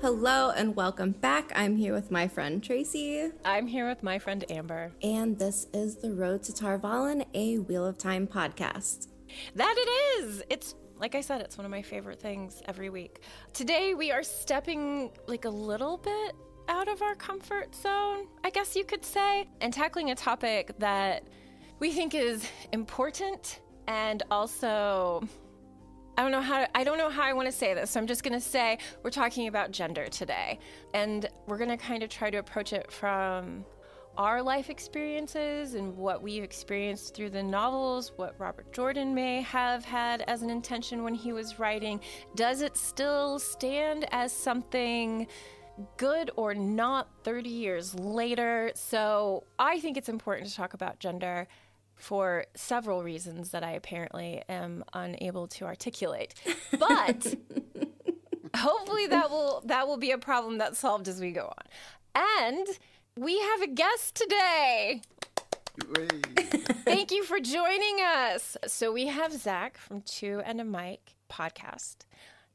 Hello and welcome back. I'm here with my friend Tracy, I'm here with my friend Amber. and this is The Road to Tar Valon, a Wheel of Time podcast. That it is! It's, like I said, it's one of my favorite things every week. Today we are stepping like a little bit out of our comfort zone, I guess you could say, and tackling a topic that we think is important and also I don't know how I don't know how I want to say this. So I'm just going to say we're talking about gender today. And we're going to kind of try to approach it from our life experiences and what we've experienced through the novels, what Robert Jordan may have had as an intention when he was writing. Does it still stand as something good or not 30 years later? So I think it's important to talk about gender for several reasons that I apparently am unable to articulate. But hopefully that will that will be a problem that's solved as we go on. And we have a guest today. Thank you for joining us. So we have Zach from Two and a Mic podcast.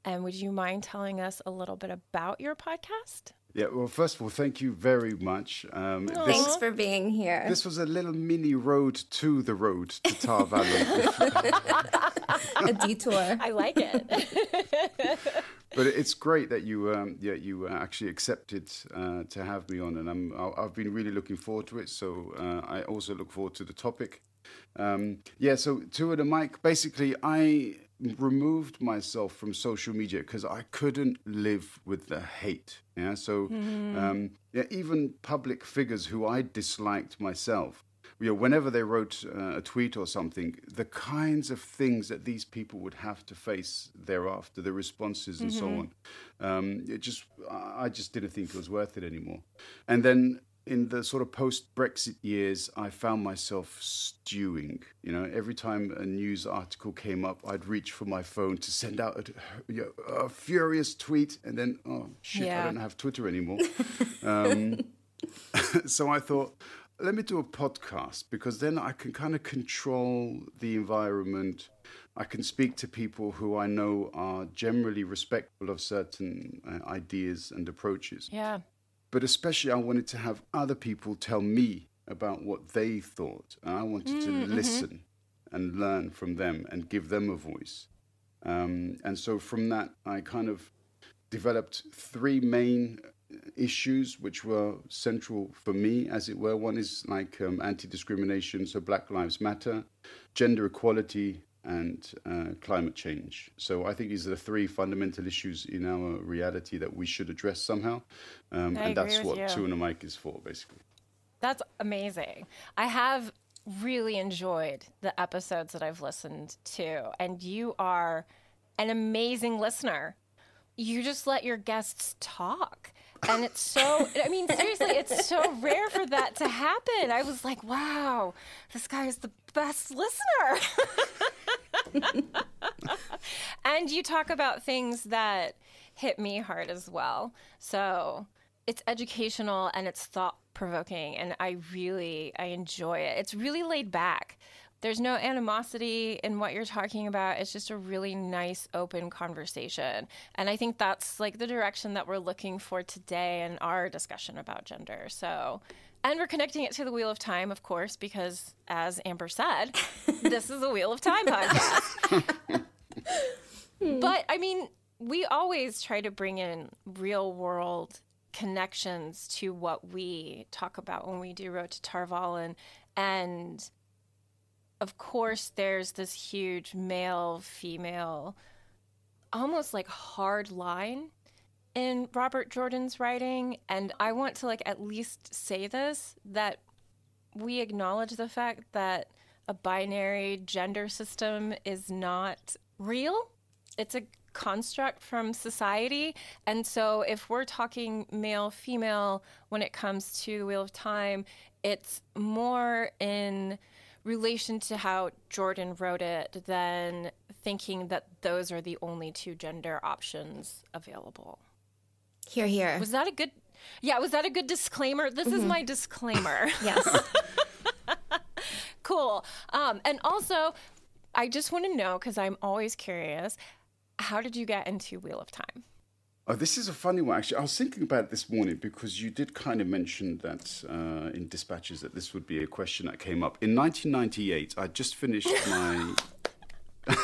And would you mind telling us a little bit about your podcast? Yeah, well, first of all, thank you very much. Um, this, Thanks for being here. this was a little mini road to the road to Tar Valley, a detour. I like it. but it's great that you, um, yeah, you uh, actually accepted uh, to have me on, and I'm, I- I've been really looking forward to it. So uh, I also look forward to the topic. Um, yeah, so to the mic, basically, I removed myself from social media because I couldn't live with the hate. Yeah, so um, yeah, even public figures who I disliked myself. You know, whenever they wrote uh, a tweet or something, the kinds of things that these people would have to face thereafter, the responses and so on, um, it just I just didn't think it was worth it anymore. And then in the sort of post Brexit years, I found myself stewing. You know, every time a news article came up, I'd reach for my phone to send out a, you know, a furious tweet, and then, oh shit, I don't have Twitter anymore. um, so I thought, let me do a podcast because then I can kind of control the environment. I can speak to people who I know are generally respectful of certain uh, ideas and approaches yeah. But especially I wanted to have other people tell me about what they thought. And I wanted to listen and learn from them and give them a voice. Um, and so from that, I kind of developed three main issues which were central for me, as it were. One is like um, anti discrimination, so Black Lives Matter, gender equality, and uh, climate change. So I think these are the three fundamental issues in our reality that we should address somehow. Um, and that's what you. Two and a Mic is for, basically. That's amazing. I have really enjoyed the episodes that I've listened to, and you are an amazing listener. You just let your guests talk. And it's so, I mean, seriously, it's so rare for that to happen. I was like, wow, this guy is the best listener. and you talk about things that hit me hard as well. So it's educational and it's thought provoking and I really I enjoy it. It's really laid back. There's no animosity in what you're talking about. It's just a really nice open conversation. And I think that's like the direction that we're looking for today in our discussion about gender. So and we're connecting it to the Wheel of Time, of course, because as Amber said, this is a Wheel of Time podcast. Hmm. But I mean, we always try to bring in real world connections to what we talk about when we do Road to Tar Valon. And of course, there's this huge male female, almost like hard line in Robert Jordan's writing. And I want to, like, at least say this that we acknowledge the fact that a binary gender system is not real. It's a construct from society. And so if we're talking male female when it comes to Wheel of Time, it's more in relation to how Jordan wrote it than thinking that those are the only two gender options available. Here, here. Was that a good Yeah, was that a good disclaimer? This is my disclaimer. yes. cool. Um, and also, I just want to know because I'm always curious. How did you get into Wheel of Time? Oh, this is a funny one, actually. I was thinking about it this morning because you did kind of mention that uh, in dispatches that this would be a question that came up. In 1998, I just finished my.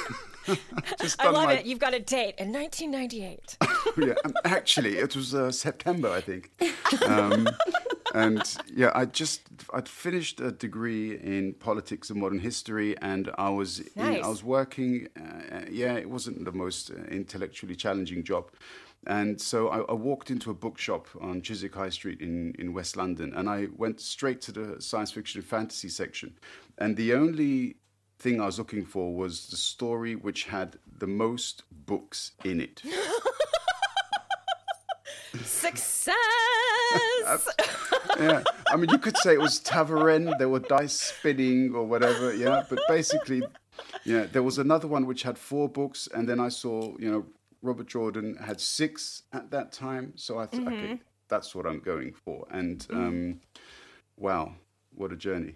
just I love my- it. You've got a date in 1998. yeah, um, actually, it was uh, September, I think. Um, and yeah, I just I'd finished a degree in politics and modern history, and I was in, I was working. Uh, yeah, it wasn't the most uh, intellectually challenging job. And so I, I walked into a bookshop on Chiswick High Street in, in West London, and I went straight to the science fiction and fantasy section. And the only thing I was looking for was the story which had the most books in it. Success! yeah. I mean, you could say it was ta'veren. There were dice spinning or whatever. Yeah. But basically, yeah, there was another one which had four books, and then I saw, you know, Robert Jordan had six at that time. So I thought, okay, that's what I'm going for. And um, wow, what a journey.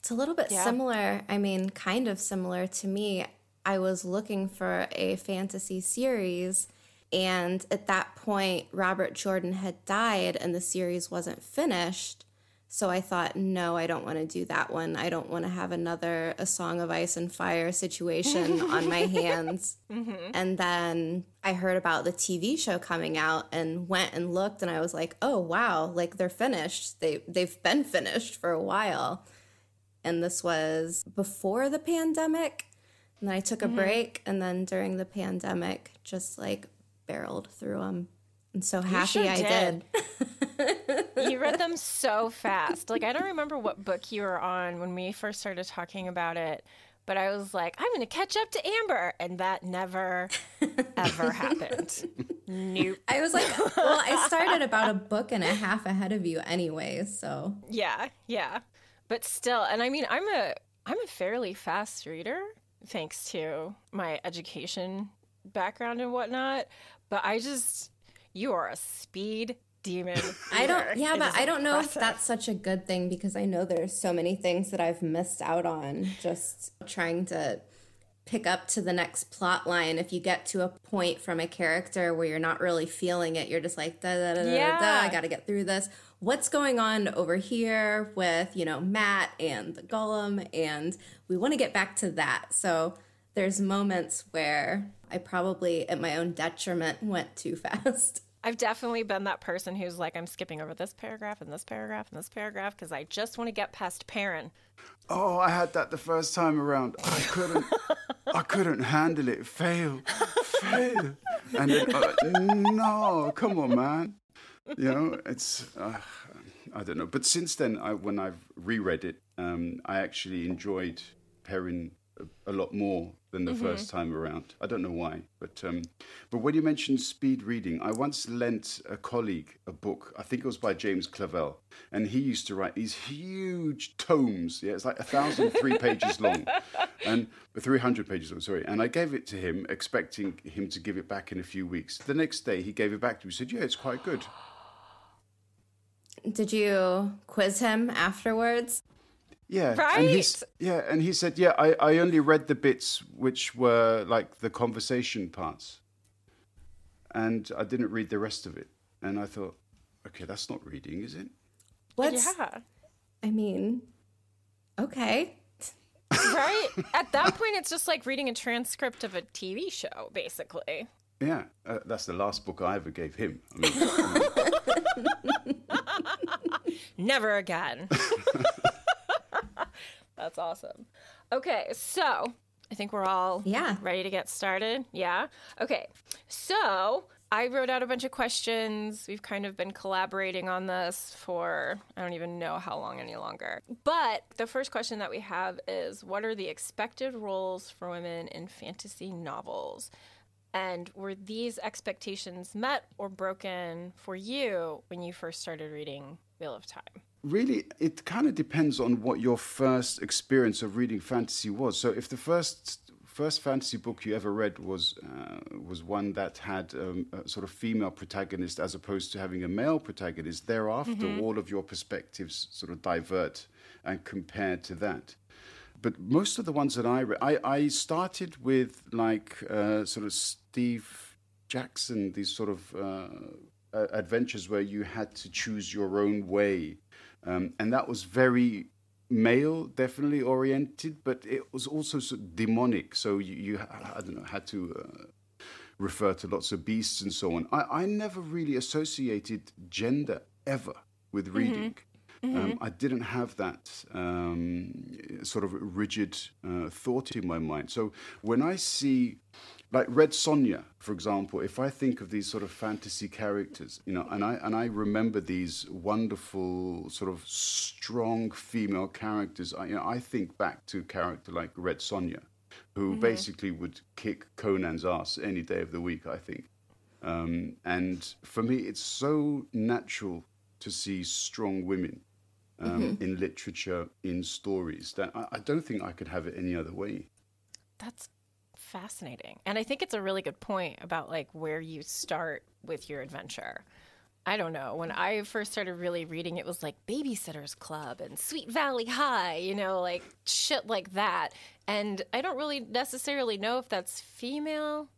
It's a little bit Yeah. similar. I mean, kind of similar to me. I was looking for a fantasy series, and at that point, Robert Jordan had died and the series wasn't finished. So I thought, no, I don't want to do that one. I don't want to have another A Song of Ice and Fire situation on my hands. Mm-hmm. And then I heard about the TV show coming out and went and looked and I was like, "Oh, wow, like they're finished. They they've been finished for a while." And this was before the pandemic. And then I took a mm-hmm. break and then during the pandemic just like barreled through them. And so happy sure I did. did. you read them so fast. Like I don't remember what book you were on when we first started talking about it, but I was like, I'm going to catch up to Amber, and that never ever happened. Nope. I was like, well, I started about a book and a half ahead of you anyway, so Yeah, yeah. But still, and I mean, I'm a I'm a fairly fast reader thanks to my education background and whatnot. But I just you are a speed demon. I don't, yeah, It but I don't know if that's such a good thing because I know there's so many things that I've missed out on just trying to pick up to the next plot line. If you get to a point from a character where you're not really feeling it, you're just like, da da da da Yeah. da, I gotta get through this. What's going on over here with, you know, Mat and the gholam? And we want to get back to that. So there's moments where I probably, at my own detriment, went too fast. I've definitely been that person who's like, I'm skipping over this paragraph and this paragraph and this paragraph because I just want to get past Perrin. Oh, I had that the first time around. I couldn't, I couldn't handle it. Faile, Faile, and then uh, no, come on, man. You know, it's uh, I don't know. But since then, I, when I've reread it, um, I actually enjoyed Perrin a, a lot more than the first time around. I don't know why, but um, but when you mentioned speed reading, I once lent a colleague a book. I think it was by James Clavell, and he used to write these huge tomes. Yeah, it's like a thousand three pages long, and three hundred pages long. Sorry, and I gave it to him, expecting him to give it back in a few weeks. The next day, he gave it back to me. He said, "Yeah, it's quite good." Did you quiz him afterwards? Yeah, And Right? he's, yeah, and he said, "Yeah, I, I only read the bits which were like the conversation parts, and I didn't read the rest of it." And I thought, "Okay, that's not reading, is it?" What's, Yeah. I mean, okay. Right? At that point, it's just like reading a transcript of a TV show, basically. Yeah, uh, that's the last book I ever gave him. I mean, Never again. That's awesome. Okay, so I think we're all Yeah. ready to get started. Yeah. Okay. So I wrote out a bunch of questions. We've kind of been collaborating on this for I don't even know how long any longer. But the first question that we have is what are the expected roles for women in fantasy novels? And were these expectations met or broken for you when you first started reading Wheel of Time? Really, it kind of depends on what your first experience of reading fantasy was. So, if the first first fantasy book you ever read was uh, was one that had um, a sort of female protagonist as opposed to having a male protagonist, thereafter mm-hmm. all of your perspectives sort of divert and compare to that. But most of the ones that I read, I, I started with like uh, sort of Steve Jackson, these sort of uh, adventures where you had to choose your own way. Um, and that was very male definitely oriented but it was also so demonic so you, you i don't know had to uh, refer to lots of beasts and so on I, I never really associated gender ever with mm-hmm. reading mm-hmm. Mm-hmm. Um, I didn't have that um, sort of rigid uh, thought in my mind. So when I see like Red Sonja, for example, if I think of these sort of fantasy characters, you know, and I and I remember these wonderful sort of strong female characters, I, you know, I think back to a character like Red Sonja, who mm-hmm. basically would kick Conan's ass any day of the week. I think, um, and for me, it's so natural to see strong women. Um, mm-hmm. In literature, in stories, that I, I don't think I could have it any other way. That's fascinating. And I think it's a really good point about like where you start with your adventure. I don't know. When I first started really reading, it was like Babysitter's Club and Sweet Valley High, you know, like shit like that. And I don't really necessarily know if that's female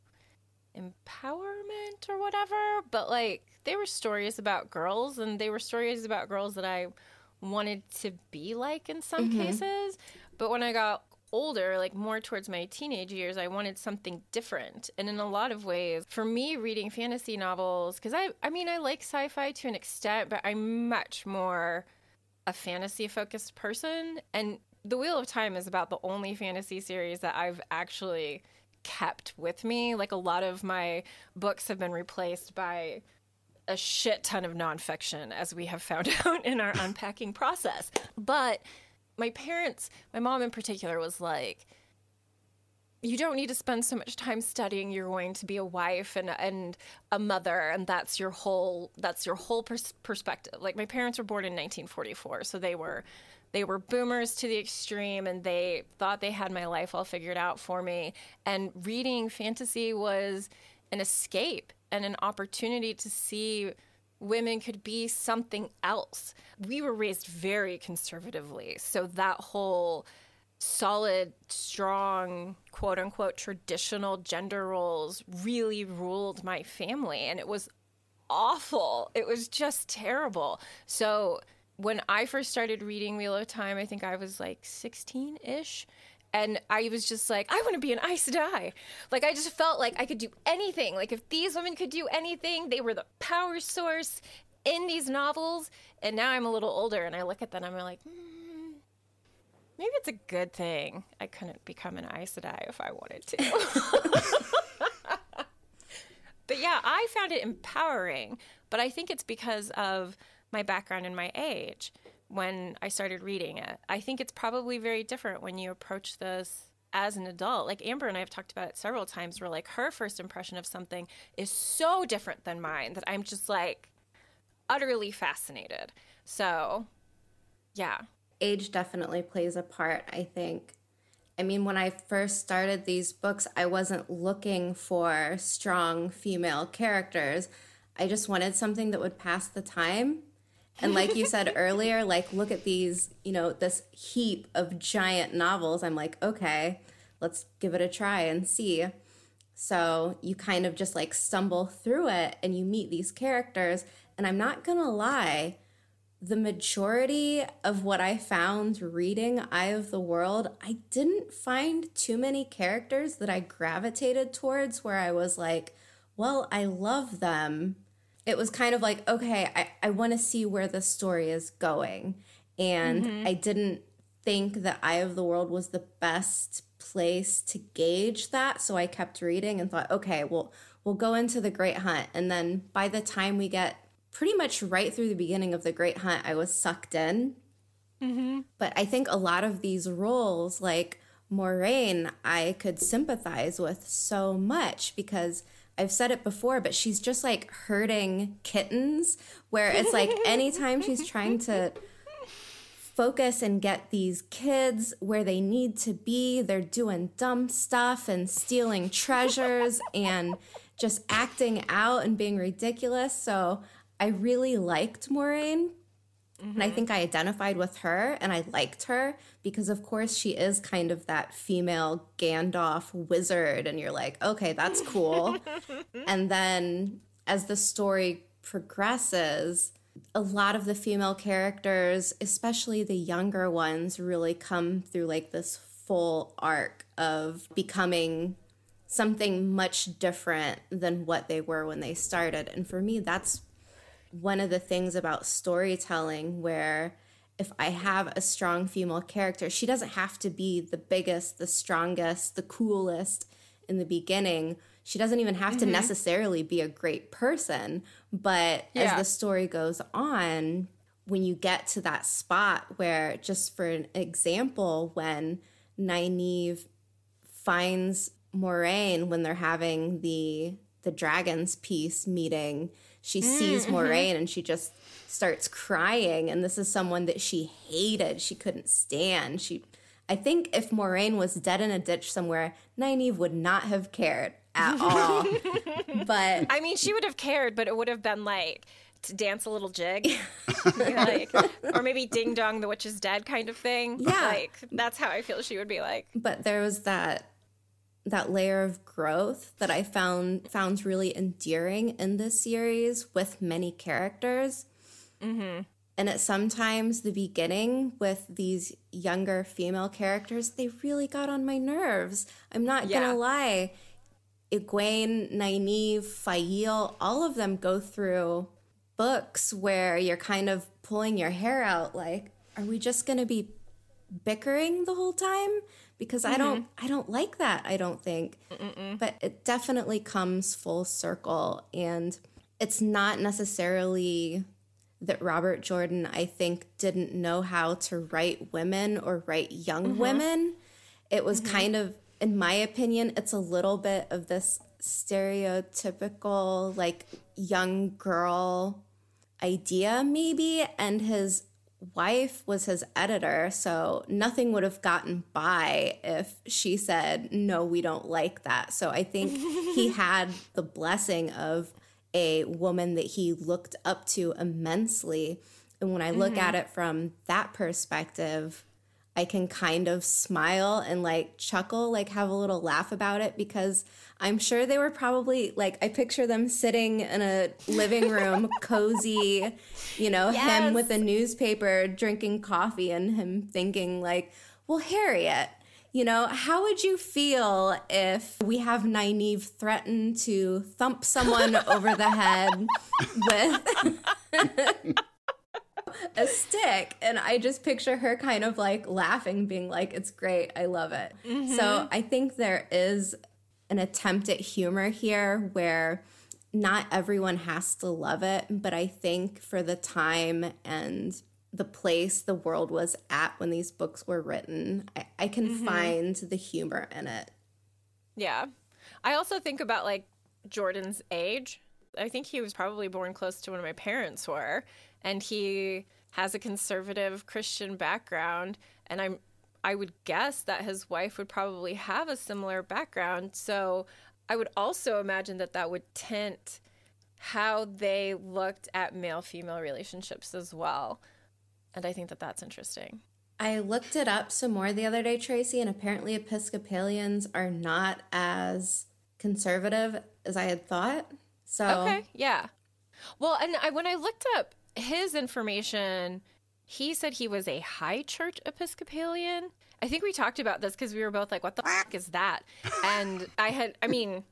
empowerment or whatever, but like they were stories about girls and they were stories about girls that I wanted to be like in some mm-hmm. cases. But when I got older, like more towards my teenage years, I wanted something different. And in a lot of ways, for me, reading fantasy novels, because I, I mean, I like sci fi to an extent, but I'm much more a fantasy focused person. And The Wheel of Time is about the only fantasy series that I've actually kept with me. Like a lot of my books have been replaced by a shit ton of nonfiction, as we have found out in our unpacking process. But my parents, my mom in particular, was like, you don't need to spend so much time studying. You're going to be a wife and and a mother and that's your whole that's your whole pers- perspective. Like my parents were born in 1944 so they were they were boomers to the extreme and they thought they had my life all figured out for me. And reading fantasy was an escape and an opportunity to see women could be something else. We were raised very conservatively. So that whole solid, strong, quote unquote, traditional gender roles really ruled my family. And it was awful. It was just terrible. So when I first started reading Wheel of Time, I think I was like 16 ish. And I was just like, I want to be an Aes Sedai. Like, I just felt like I could do anything. Like, if these women could do anything, they were the power source in these novels. And now I'm a little older and I look at them and I'm like, hmm, maybe it's a good thing I couldn't become an Aes Sedai if I wanted to. but yeah, I found it empowering. But I think it's because of my background and my age when I started reading it. I think it's probably very different when you approach this as an adult. Like Amber and I have talked about it several times where like her first impression of something is so different than mine that I'm just like utterly fascinated. So, yeah. Age definitely plays a part, I think. I mean, when I first started these books, I wasn't looking for strong female characters. I just wanted something that would pass the time and like you said earlier, like look at these, you know, this heap of giant novels. I'm like, okay, let's give it a try and see. So you kind of just like stumble through it and you meet these characters. And I'm not gonna lie, the majority of what I found reading Eye of the World, I didn't find too many characters that I gravitated towards where I was like, well, I love them it was kind of like, okay, I, I want to see where the story is going. And mm-hmm. I didn't think that Eye of the World was the best place to gauge that. So I kept reading and thought, okay, well, we'll go into the Great Hunt. And then by the time we get pretty much right through the beginning of the Great Hunt, I was sucked in. Mm-hmm. But I think a lot of these roles, like Moiraine, I could sympathize with so much because I've said it before, but she's just like hurting kittens, where it's like anytime she's trying to focus and get these kids where they need to be, they're doing dumb stuff and stealing treasures and just acting out and being ridiculous. So I really liked Moiraine. Mm-hmm. And I think I identified with her and I liked her because, of course, she is kind of that female Gandalf wizard. And you're like, okay, that's cool. and then as the story progresses, a lot of the female characters, especially the younger ones, really come through like this full arc of becoming something much different than what they were when they started. And for me, that's one of the things about storytelling where if I have a strong female character, she doesn't have to be the biggest, the strongest, the coolest in the beginning. She doesn't even have mm-hmm. to necessarily be a great person. But yeah. as the story goes on, when you get to that spot where, just for an example, when Nynaeve finds Moiraine when they're having the the dragons peace meeting she sees mm-hmm. Moiraine and she just starts crying. And this is someone that she hated. She couldn't stand. She, I think, if Moiraine was dead in a ditch somewhere, Nynaeve would not have cared at all. but I mean, she would have cared, but it would have been like to dance a little jig, like, or maybe ding dong, the witch is dead kind of thing. Yeah, like that's how I feel she would be like. But there was that that layer of growth that I found found really endearing in this series with many characters. Mm-hmm. And at sometimes the beginning with these younger female characters, they really got on my nerves. I'm not yeah. gonna lie. Egwene, Nynaeve, Faile, all of them go through books where you're kind of pulling your hair out like, are we just gonna be bickering the whole time? Because mm-hmm. I don't I don't like that. I don't think. Mm-mm. But it definitely comes full circle and it's not necessarily that Robert Jordan I think didn't know how to write women or write young mm-hmm. women. It was mm-hmm. kind of in my opinion it's a little bit of this stereotypical like young girl idea maybe and his wife was his editor, so nothing would have gotten by if she said, No, we don't like that. So I think he had the blessing of a woman that he looked up to immensely. And when I look mm-hmm. at it from that perspective, I can kind of smile and like chuckle, like have a little laugh about it because I'm sure they were probably like, I picture them sitting in a living room, cozy, you know, yes. him with a newspaper drinking coffee and him thinking, like, well, Harriet, you know, how would you feel if we have Nynaeve threaten to thump someone over the head with a stick and i just picture her kind of like laughing being like it's great i love it. Mm-hmm. so i think there is an attempt at humor here where not everyone has to love it but i think for the time and the place the world was at when these books were written i, I can mm-hmm. find the humor in it. Yeah. I also think about like jordan's age. I think he was probably born close to when my parents were and he has a conservative Christian background, and I'm I would guess that his wife would probably have a similar background. So I would also imagine that that would tint how they looked at male female relationships as well. And I think that that's interesting. I looked it up some more the other day, Tracy, and apparently Episcopalians are not as conservative as I had thought. So, okay, yeah. Well, and I, when I looked up his information, he said he was a high church Episcopalian. I think we talked about this because we were both like, "What the fuck is that?" And I had, I mean,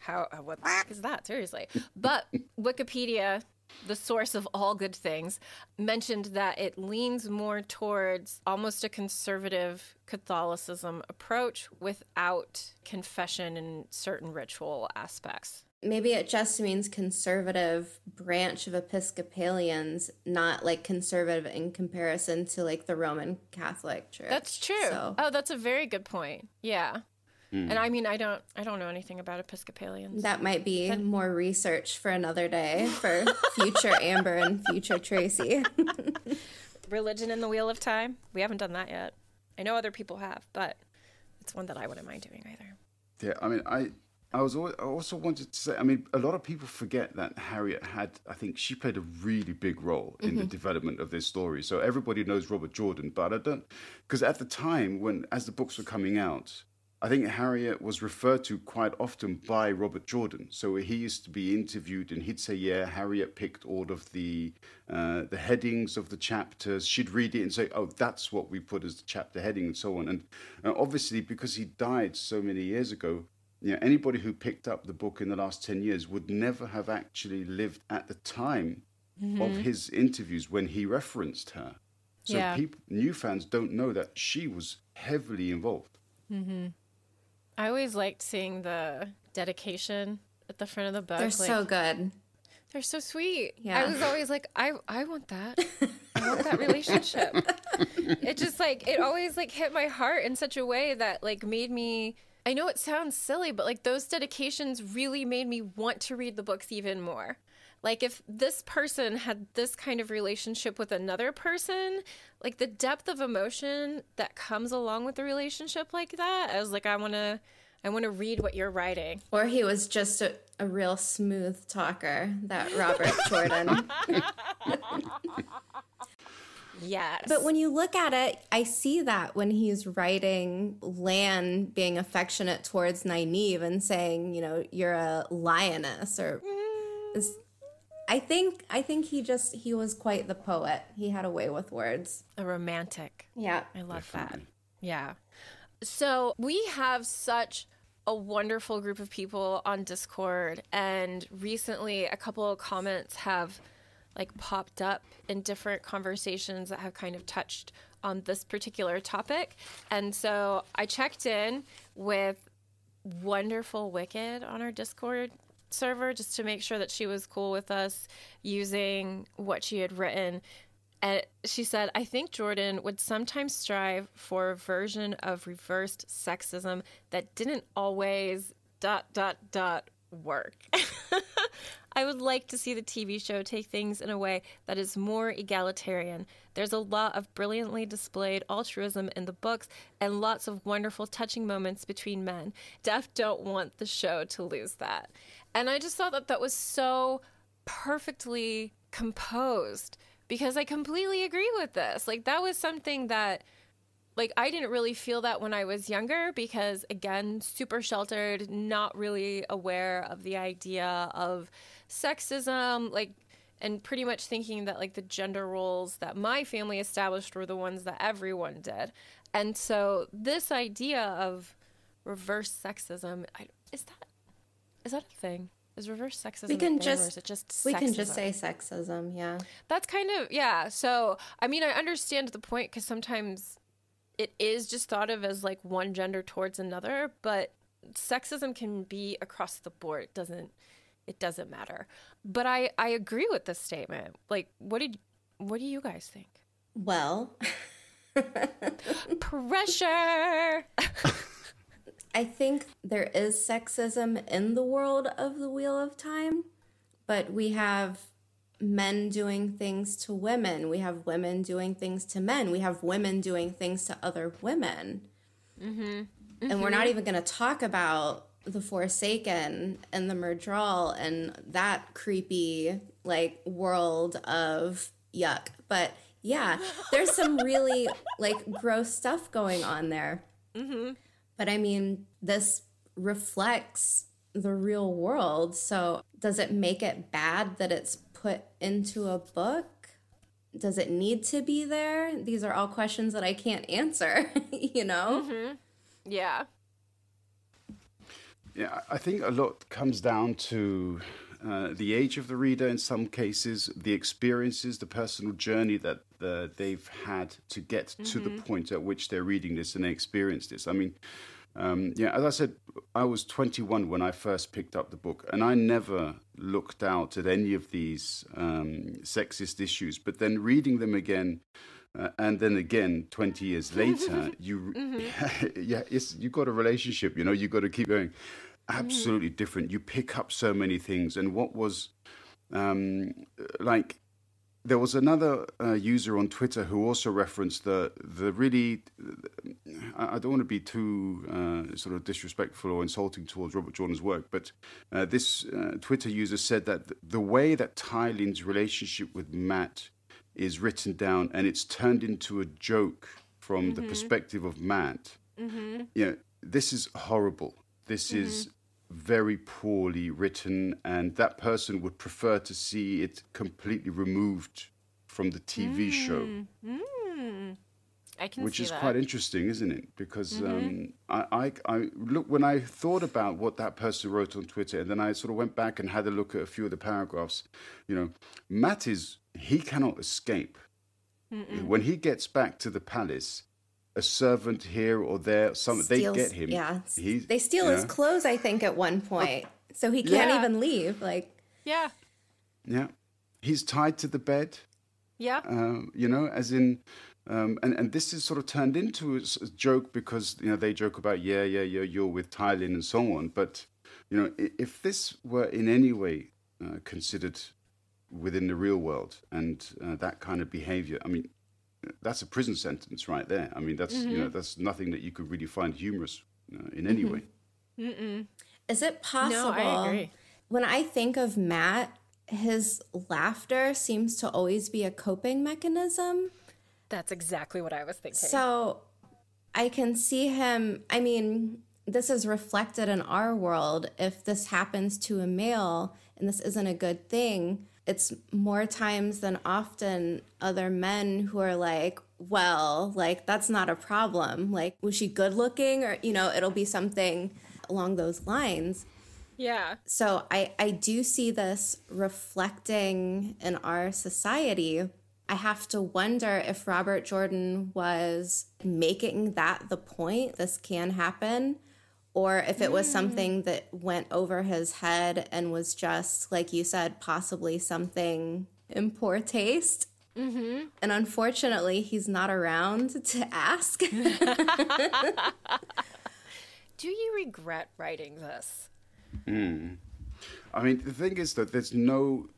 how uh, what the fuck is that? Seriously. But Wikipedia, the source of all good things, mentioned that it leans more towards almost a conservative Catholicism approach without confession and certain ritual aspects. Maybe it just means conservative branch of Episcopalians, not like conservative in comparison to like the Roman Catholic Church. That's true. So, Oh, that's a very good point. Yeah. Hmm. And I mean, I don't, I don't know anything about Episcopalians. that might be more research for another day for future Amber and future Tracy. Religion in the Wheel of Time. We haven't done that yet. I know other people have, but it's one that I wouldn't mind doing either. Yeah, I mean, I I was al- I also wanted to say, I mean, a lot of people forget that Harriet had, I think, she played a really big role in the development of this story. So everybody knows Robert Jordan, but I don't, because at the time when, as the books were coming out, I think Harriet was referred to quite often by Robert Jordan. So he used to be interviewed, and he'd say, "Yeah, Harriet picked all of the uh, the headings of the chapters. She'd read it and say, "Oh, that's what we put as the chapter heading," and so on. And uh, obviously, because he died so many years ago, you know, anybody who picked up the book in the last ten years would never have actually lived at the time of his interviews when he referenced her. So Yeah. people, new fans don't know that she was heavily involved. Mm-hmm. I always liked seeing the dedication at the front of the book. They're like, so good. they're so sweet. Yeah. I was always like, I, I want that. I want that relationship. it just like it always like hit my heart in such a way that like made me. I know it sounds silly, but like those dedications really made me want to read the books even more. Like if this person had this kind of relationship with another person, like the depth of emotion that comes along with a relationship like that, I was like, I want to, I want to read what you're writing. Or he was just a, a real smooth talker, that Robert Jordan. Yes. But when you look at it, I see that when he's writing Lan being affectionate towards Nynaeve and saying, you know, you're a lioness or mm-hmm. is I think I think he just he was quite the poet. He had a way with words. a romantic. Yeah. I love that. Yeah. So we have such a wonderful group of people on Discord, and recently a couple of comments have like popped up in different conversations that have kind of touched on this particular topic. And so I checked in with wonderful Wicked on our Discord server just to make sure that she was cool with us using what she had written. And she said, I think Jordan would sometimes strive for a version of reversed sexism that didn't always dot dot dot work. I would like to see the TV show take things in a way that is more egalitarian. There's a lot of brilliantly displayed altruism in the books and lots of wonderful touching moments between men. Def don't want the show to lose that. And I just thought that that was so perfectly composed because I completely agree with this. Like that was something that like I didn't really feel that when I was younger because again, super sheltered, not really aware of the idea of sexism, like and pretty much thinking that like the gender roles that my family established were the ones that everyone did. And so this idea of reverse sexism, I, is that is that a thing? Is reverse sexism We a can just is it just we can just say sexism, yeah. That's kind of yeah. So I mean, I understand the point because sometimes it is just thought of as like one gender towards another, but sexism can be across the board. It doesn't it doesn't matter. But I I agree with this statement. Like, what did what do you guys think? Well, Pressure. I think there is sexism in the world of the Wheel of Time, but we have men doing things to women. We have women doing things to men. We have women doing things to other women. Mm-hmm. And we're not mm-hmm. even going to talk about the Forsaken and the Myrddraal and that creepy like world of yuck. But yeah, there's some really like gross stuff going on there. Mm-hmm. But I mean, this reflects the real world. So does it make it bad that it's put into a book? Does it need to be there? These are all questions that I can't answer, you know? Mm-hmm. yeah. Yeah, I think a lot comes down to uh, the age of the reader in some cases, the experiences, the personal journey that uh, they've had to get to the point at which they're reading this and they experience this. I mean, Um, yeah, as I said, I was 21 when I first picked up the book, and I never looked out at any of these um, sexist issues. But then reading them again, uh, and then again 20 years later, you mm-hmm. yeah, it's, you've got a relationship. You know, you've got to keep going. Absolutely mm-hmm. different. You pick up so many things, and what was um, like there was another uh, user on Twitter who also referenced the the really. I don't want to be too uh, sort of disrespectful or insulting towards Robert Jordan's work, but uh, this uh, Twitter user said that the way that Tylin's relationship with Mat is written down and it's turned into a joke from mm-hmm. the perspective of Mat. Mm-hmm. You know, this is horrible. This mm-hmm. is very poorly written, and that person would prefer to see it completely removed from the TV mm. show. Mm. I can which is that. quite interesting, isn't it? Because mm-hmm. um, I, I, I, look when I thought about what that person wrote on Twitter, and then I sort of went back and had a look at a few of the paragraphs. You know, Mat is he cannot escape. Mm-mm. When he gets back to the palace, a servant here or there. Some Steals, they get him. Yeah, He's, they steal his know. clothes. I think at one point, so he can't yeah. even leave. Like, yeah, yeah, he's tied to the bed. Yeah, um, you know, as in. Um, and and this is sort of turned into a, a, joke because you know they joke about yeah yeah yeah you're with Tylin and so on, but you know if this were in any way uh, considered within the real world and uh, that kind of behavior, I mean that's a prison sentence right there. I mean, that's mm-hmm. you know mm-hmm. that's nothing that you could really find humorous uh, in any mm-hmm. way. Mm-mm. Is it possible? No, I agree. When I think of Mat, his laughter seems to always be a coping mechanism. That's exactly what I was thinking. So I can see him. I mean, this is reflected in our world. If this happens to a male and this isn't a good thing, it's more times than often other men who are like, well, like that's not a problem. Like, was she good looking? Or, you know, it'll be something along those lines. Yeah. So I, I do see this reflecting in our society. I have to wonder if Robert Jordan was making that the point. This can happen or if it was something that went over his head and was just, like you said, possibly something in poor taste. Mm-hmm. And unfortunately, he's not around to ask. Do you regret writing this? Mm. I mean, the thing is that there's no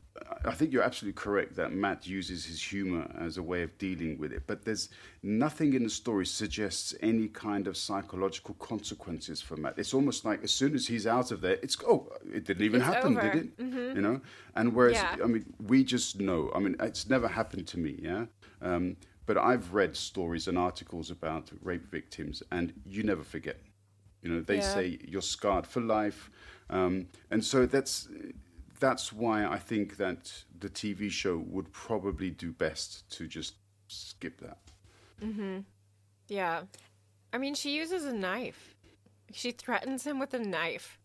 I think you're absolutely correct that Mat uses his humor as a way of dealing with it, but there's nothing in the story suggests any kind of psychological consequences for Mat. It's almost like as soon as he's out of there, it's oh, it didn't even it's happen, over. did it? Mm-hmm. You know, and whereas yeah. I mean, we just know. I mean, it's never happened to me, yeah. Um, but I've read stories and articles about rape victims, and you never forget. You know, they yeah. say you're scarred for life, um, and so that's that's why I think that the TV show would probably do best to just skip that. Mhm. Yeah. I mean, she uses a knife. She threatens him with a knife.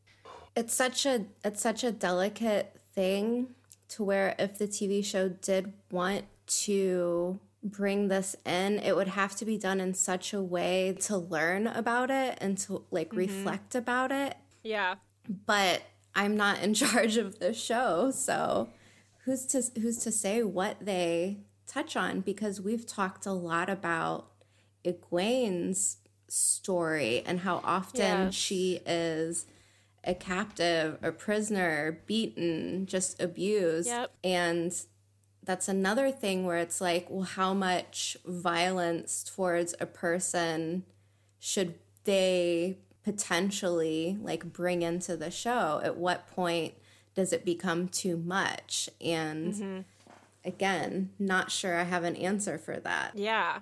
It's such a it's such a delicate thing to where if the TV show did want to bring this in, it would have to be done in such a way to learn about it and to like mm-hmm. reflect about it. Yeah. But I'm not in charge of the show, so who's to who's to say what they touch on because we've talked a lot about Egwene's story and how often yes. she is a captive, a prisoner, beaten, just abused. Yep. And that's another thing where it's like, well, how much violence towards a person should they potentially like bring into the show at what point does it become too much? And mm-hmm. again not sure i have an answer for that. Yeah.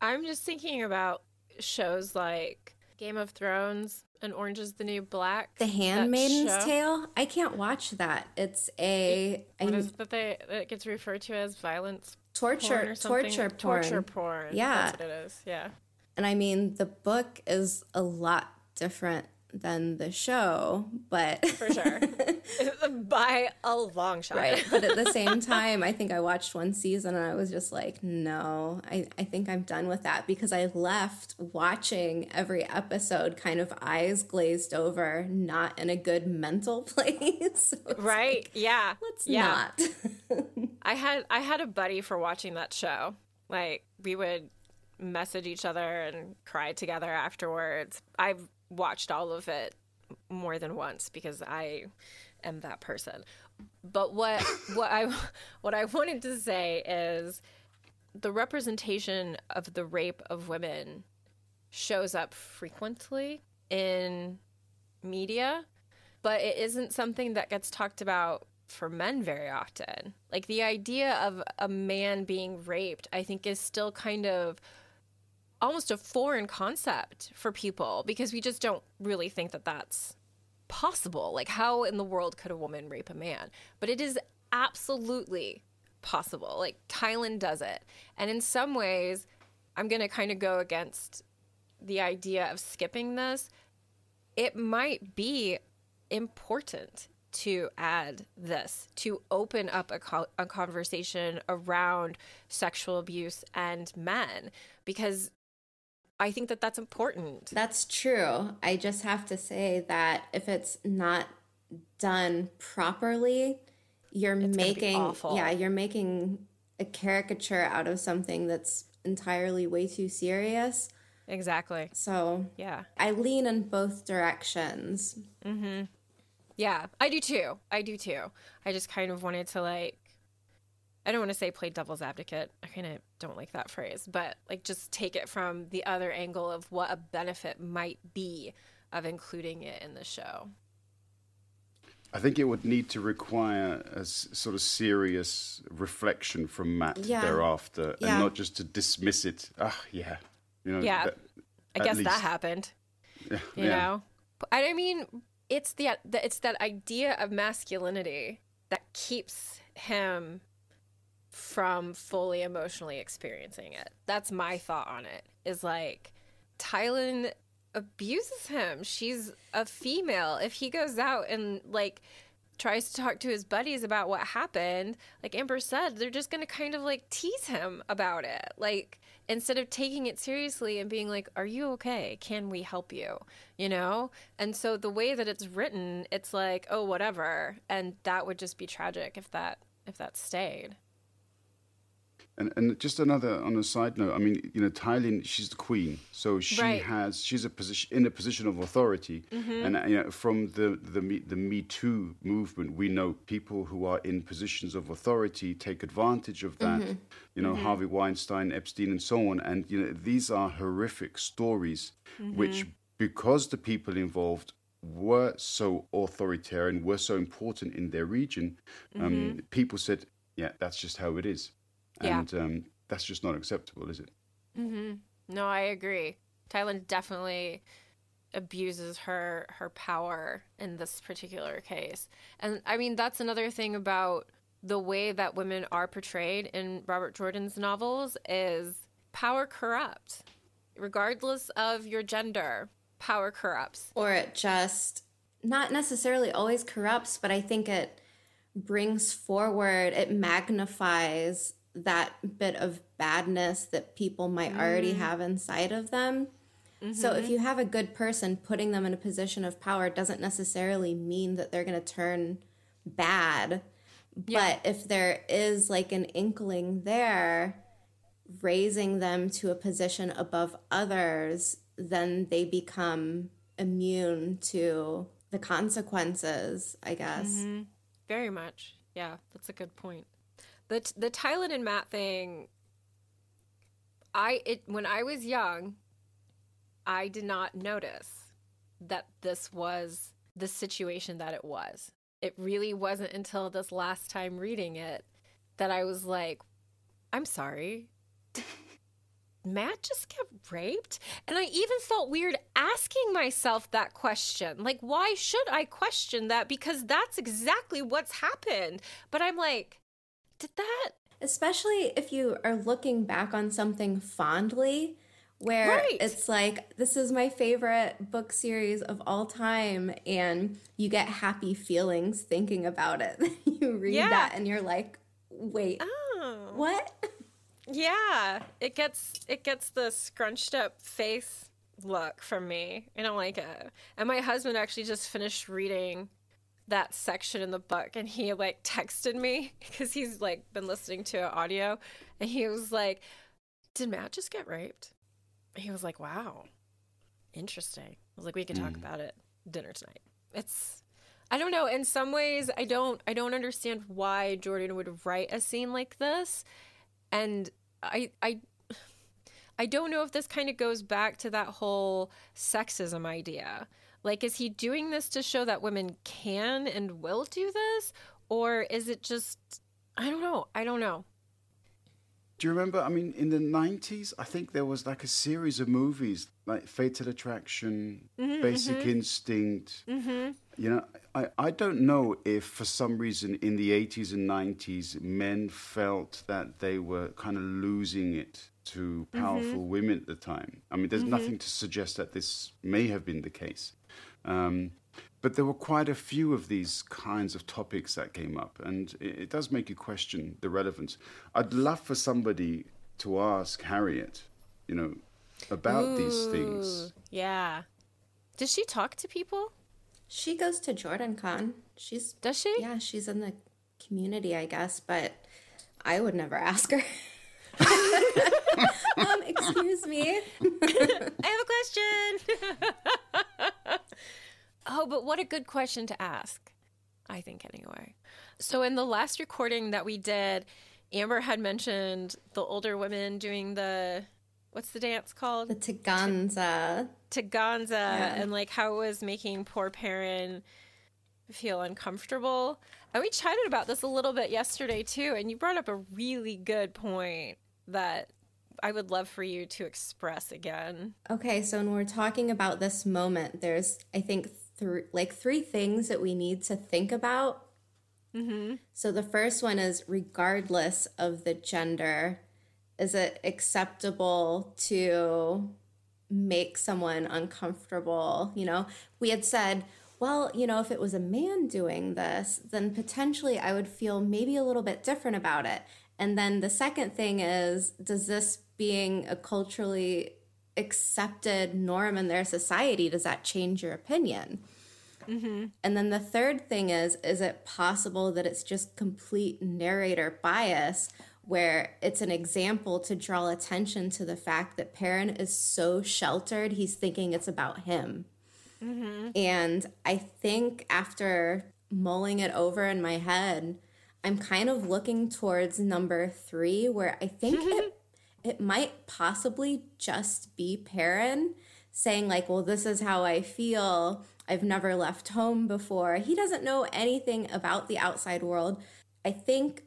I'm just thinking about shows like game of thrones and orange is the new black. The handmaiden's tale? I can't watch that. It's a what is that they it gets referred to as? Violence torture torture porn. Torture porn. Yeah. That's what it is. Yeah and I mean, the book is a lot different than the show, but for sure. By a long shot. Right. But at the same time, I think I watched one season and I was just like, no, I, I think I'm done with that because I left watching every episode kind of eyes glazed over, not in a good mental place. so right. Like, yeah. Let's yeah. not. I had I had a buddy for watching that show. Like we would message each other and cry together afterwards. I've watched all of it more than once because I am that person. But what what I what I wanted to say is the representation of the rape of women shows up frequently in media, but it isn't something that gets talked about for men very often. Like the idea of a man being raped, I think is still kind of almost a foreign concept for people because we just don't really think that that's possible. Like, how in the world could a woman rape a man? But it is absolutely possible. Like, Tylin does it. And in some ways, I'm going to kind of go against the idea of skipping this. It might be important to add this, to open up a, co- a conversation around sexual abuse and men, because I think that that's important. That's true. I just have to say that if it's not done properly, you're it's making yeah, you're making a caricature out of something that's entirely way too serious. Exactly. So, yeah. I lean in both directions. Mhm. Yeah, I do too. I do too. I just kind of wanted to like I don't want to say play devil's advocate. I kind of don't like that phrase, but like just take it from the other angle of what a benefit might be of including it in the show. I think it would need to require a sort of serious reflection from Mat yeah. thereafter, yeah. and not just to dismiss it. Ah, yeah, you know. Yeah, that, I guess least. that happened. Yeah, you yeah. know, I mean, it's the it's that idea of masculinity that keeps him from fully emotionally experiencing it. That's my thought on it. Is like Tylin abuses him. She's a female. If he goes out and like tries to talk to his buddies about what happened, like Amber said, they're just going to kind of like tease him about it. Like instead of taking it seriously and being like, "Are you okay? Can we help you?" You know? And so the way that it's written, it's like, "Oh, whatever." And that would just be tragic if that if that stayed. And, and just another on a side note, I mean, you know, Tylin, she's the queen, so she right. has she's a position in a position of authority, mm-hmm. and you know, from the the Me, the Me Too movement, we know people who are in positions of authority take advantage of that. Mm-hmm. You know, mm-hmm. Harvey Weinstein, Epstein, and so on, and you know, these are horrific stories, which because the people involved were so authoritarian, were so important in their region, um, people said, yeah, that's just how it is and yeah. um, that's just not acceptable, is it? Mm-hmm. No, I agree. Tylin definitely abuses her her power in this particular case, and I mean that's another thing about the way that women are portrayed in Robert Jordan's novels is power corrupts, regardless of your gender. Power corrupts, or it just not necessarily always corrupts, but I think it brings forward, it magnifies that bit of badness that people might mm. already have inside of them. Mm-hmm. So if mm-hmm. you have a good person, putting them in a position of power doesn't necessarily mean that they're going to turn bad. Yeah. But if there is like an inkling there, raising them to a position above others, then they become immune to the consequences, I guess. Mm-hmm. Very much. Yeah, that's a good point the the Tylin and Mat thing. I it when I was young, I did not notice that this was the situation that it was. It really wasn't until this last time reading it that I was like, I'm sorry. Mat just got raped? And I even felt weird asking myself that question. Like, why should I question that? Because that's exactly what's happened. But I'm like, did that? Especially if you are looking back on something fondly where Right. it's like this is my favorite book series of all time and you get happy feelings thinking about it you read Yeah. that and you're like wait Oh. what Yeah, it gets it gets the scrunched up face look from me. I don't like it. And my husband actually just finished reading that section in the book and he like texted me because he's like been listening to audio and he was like, "Did Mat just get raped?" He was like, "Wow. Interesting." I was like, "We can talk mm. about it dinner tonight." It's I don't know, in some ways I don't I don't understand why Jordan would write a scene like this and I I I don't know if this kind of goes back to that whole sexism idea. Like is he doing this to show that women can and will do this or is it just I don't know. I don't know. Do you remember? I mean, in the 90s, I think there was like a series of movies like Fatal Attraction, mm-hmm, Basic mm-hmm. Instinct. Mm-hmm. You know, I, I don't know if for some reason in the 80s and 90s, men felt that they were kind of losing it to powerful women at the time. I mean, there's nothing to suggest that this may have been the case. Um, but there were quite a few of these kinds of topics that came up, and it, it does make you question the relevance. I'd love for somebody to ask Harriet, you know, about these things. Yeah. Does she talk to people? she goes to JordanCon she's Does she? yeah she's in the community i guess but i would never ask her um excuse me I have a question. Oh, but what a good question to ask. I think, anyway. So, in the last recording that we did, Amber had mentioned the older women doing the what's the dance called? the taganza Taganza, and like how it was making poor Perrin feel uncomfortable. And we chatted about this a little bit yesterday too, and you brought up a really good point that I would love for you to express again. Okay, so when we're talking about this moment, there's I think three like three things that we need to think about. Mm-hmm. So the first one is regardless of the gender, is it acceptable to make someone uncomfortable? You know, we had said, well, you know, if it was a man doing this, then potentially I would feel maybe a little bit different about it. And then the second thing is, does this being a culturally accepted norm in their society, does that change your opinion? Mm-hmm. And then the third thing is, is it possible that it's just complete narrator bias where it's an example to draw attention to the fact that Perrin is so sheltered, he's thinking it's about him. Mm-hmm. And I think after mulling it over in my head, I'm kind of looking towards number three, where I think it it might possibly just be Perrin saying like, "Well, this is how I feel. I've never left home before." He doesn't know anything about the outside world. I think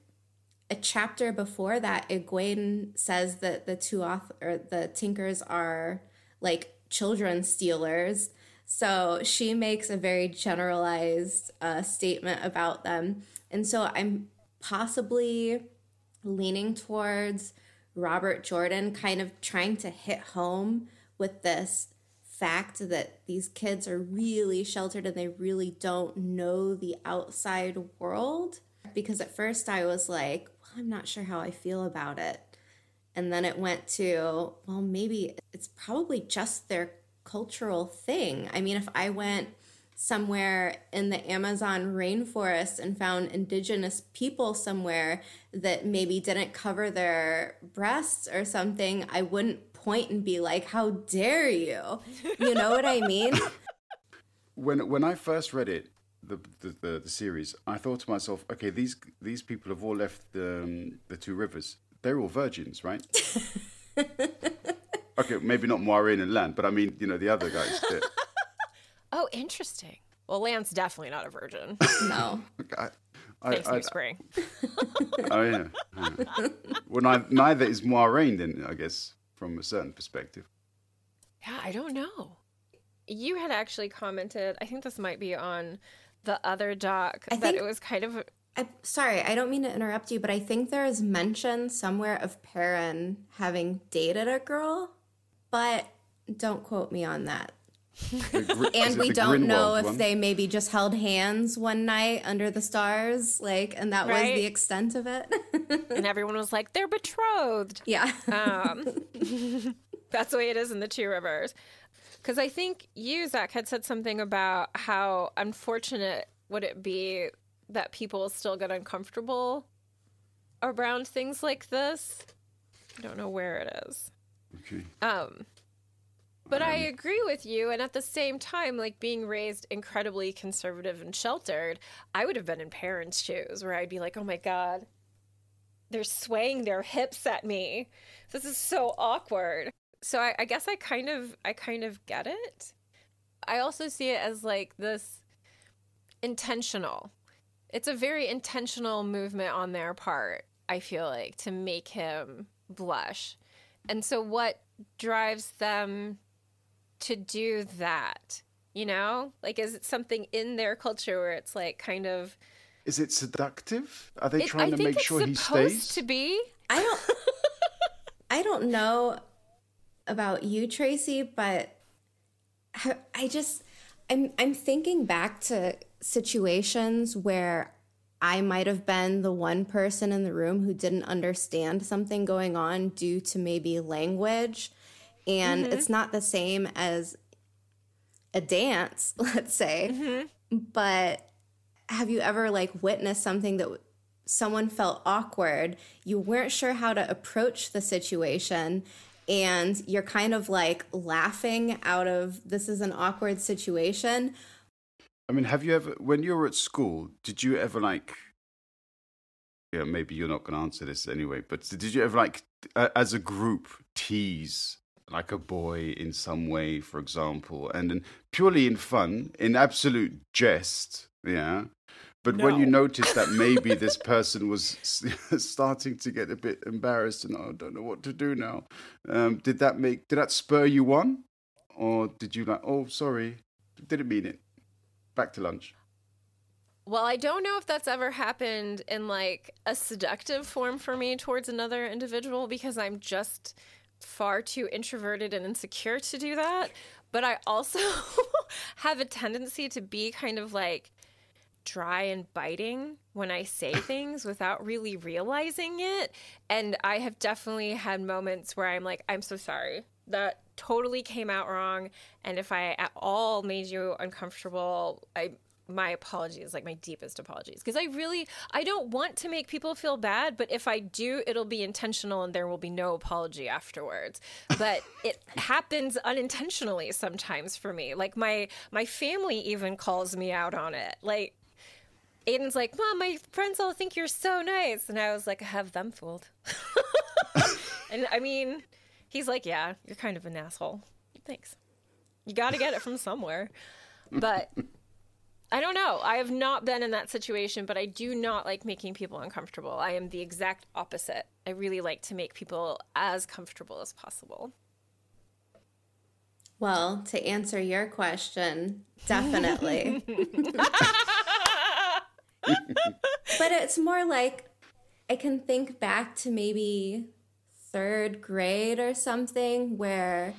a chapter before that, Egwene says that the Tuatha'an, or the Tinkers are like children stealers. So she makes a very generalized uh, statement about them. And so I'm possibly leaning towards Robert Jordan kind of trying to hit home with this fact that these kids are really sheltered and they really don't know the outside world. Because at first I was like, well, I'm not sure how I feel about it. And then it went to, well, maybe it's probably just their cultural thing. I mean, if I went somewhere in the Amazon rainforest and found indigenous people somewhere that maybe didn't cover their breasts or something, I wouldn't point and be like, "How dare you?" You know what I mean? when when I first read it, the the, the, the series, I thought to myself, okay, these these people have all left the um, the two rivers. They're all virgins, right? okay, maybe not Moiraine and Lan, but I mean, you know, the other guys. Oh, interesting. Well, Lan's definitely not a virgin. No. I, I, Thanks, I, New Spring. oh yeah. yeah. well, ni- neither is Moiraine, then I guess, from a certain perspective. Yeah, I don't know. You had actually commented, I think this might be on the other doc, I that think- it was kind of I, sorry, I don't mean to interrupt you, but I think there is mention somewhere of Perrin having dated a girl. but don't quote me on that. The gr- And we don't know if one? they maybe just held hands one night under the stars, like, and that was the extent of it. and everyone was like, they're betrothed. yeah. Um, that's the way it is in the Two Rivers. Because I think you, Zach, had said something about how unfortunate would it be that people still get uncomfortable around things like this. I don't know where it is. Okay. Um, but I um, agree with you. And at the same time, like being raised incredibly conservative and sheltered, I would have been in Perrin's shoes where I'd be like, oh my God, they're swaying their hips at me. This is so awkward. So I, I guess I kind of, I kind of get it. I also see it as like this intentional. It's a very intentional movement on their part, I feel like, to make him blush. And so, what drives them to do that? You know, like, is it something in their culture where it's like kind of? Is it seductive? Are they It, trying I to make it's sure he supposed stays? to be. I don't I don't know about you Tracy, but I- I just I'm I'm thinking back to situations where I might have been the one person in the room who didn't understand something going on due to maybe language and it's not the same as a dance, let's say. But have you ever like witnessed something that someone felt awkward, you weren't sure how to approach the situation, and you're kind of like laughing out of this is an awkward situation. I mean, have you ever, when you were at school, did you ever like, yeah, maybe you're not going to answer this anyway, but did you ever like, uh, as a group, tease like a boy in some way, for example, and then purely in fun, in absolute jest, yeah? But when you notice that maybe this person was starting to get a bit embarrassed and oh, I don't know what to do now, um, did that make, did that spur you on? Or did you like, oh, sorry, didn't mean it? Back to lunch. Well, I don't know if that's ever happened in like a seductive form for me towards another individual because I'm just far too introverted and insecure to do that. But I also have a tendency to be kind of like dry and biting when I say things without really realizing it. And I have definitely had moments where I'm like, I'm so sorry. That totally came out wrong. And if I at all made you uncomfortable, I my apologies, like my deepest apologies. Because I really I don't want to make people feel bad, but if I do, it'll be intentional and there will be no apology afterwards. But it happens unintentionally sometimes for me. Like my my family even calls me out on it. Like Aiden's like, Mom, my friends all think you're so nice. And I was like, I have them fooled. and I mean, he's like, Yeah, you're kind of an asshole. Thanks. You got to get it from somewhere. But I don't know. I have not been in that situation, but I do not like making people uncomfortable. I am the exact opposite. I really like to make people as comfortable as possible. Well, to answer your question, definitely. but it's more like I can think back to maybe third grade or something where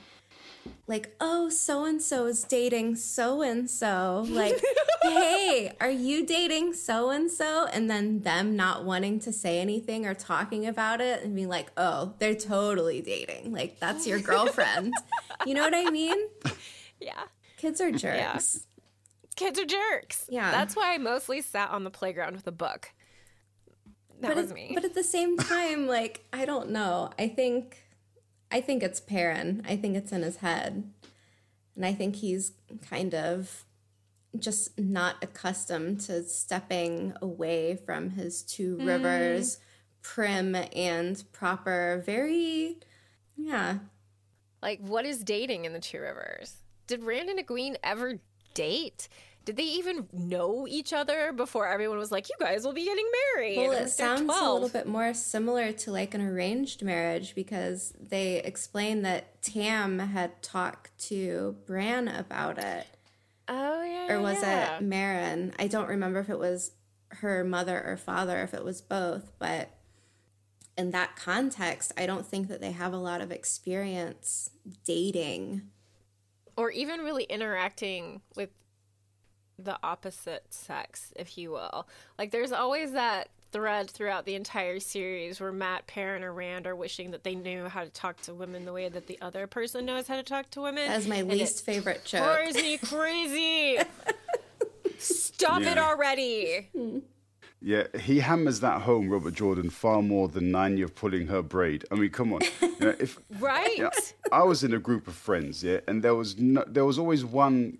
like oh so and so is dating so and so like hey are you dating so and so and then them not wanting to say anything or talking about it and being like oh they're totally dating like that's your girlfriend you know what i mean Yeah. kids are jerks Kids are jerks. Yeah. That's why I mostly sat on the playground with a book. That but was at, me. but at the same time like i don't know i think i think it's Perrin. i think it's in his head and i think he's kind of just not accustomed to stepping away from his two Mm. rivers prim and proper very yeah Like, what is dating in the Two Rivers? Did Rand and Egwene ever date? Did they even know each other before everyone was like, "You guys will be getting married"? Well, it sounds a little bit more similar to like an arranged marriage because they explained that Tam had talked to Bran about it. Oh yeah. Or was yeah. it Marin? I don't remember if it was her mother or father, if it was both, but in that context, I don't think that they have a lot of experience dating or even really interacting with the opposite sex, if you will. Like there's always that thread throughout the entire series where Mat, Perrin, or Rand are wishing that they knew how to talk to women the way that the other person knows how to talk to women. That's my And least it favorite joke. Drives me crazy. Stop it already. Yeah, he hammers that home, Robert Jordan, far more than Nynaeve pulling her braid. I mean, come on. You know, if Right? yeah, I was in a group of friends, yeah, and there was no, there was always one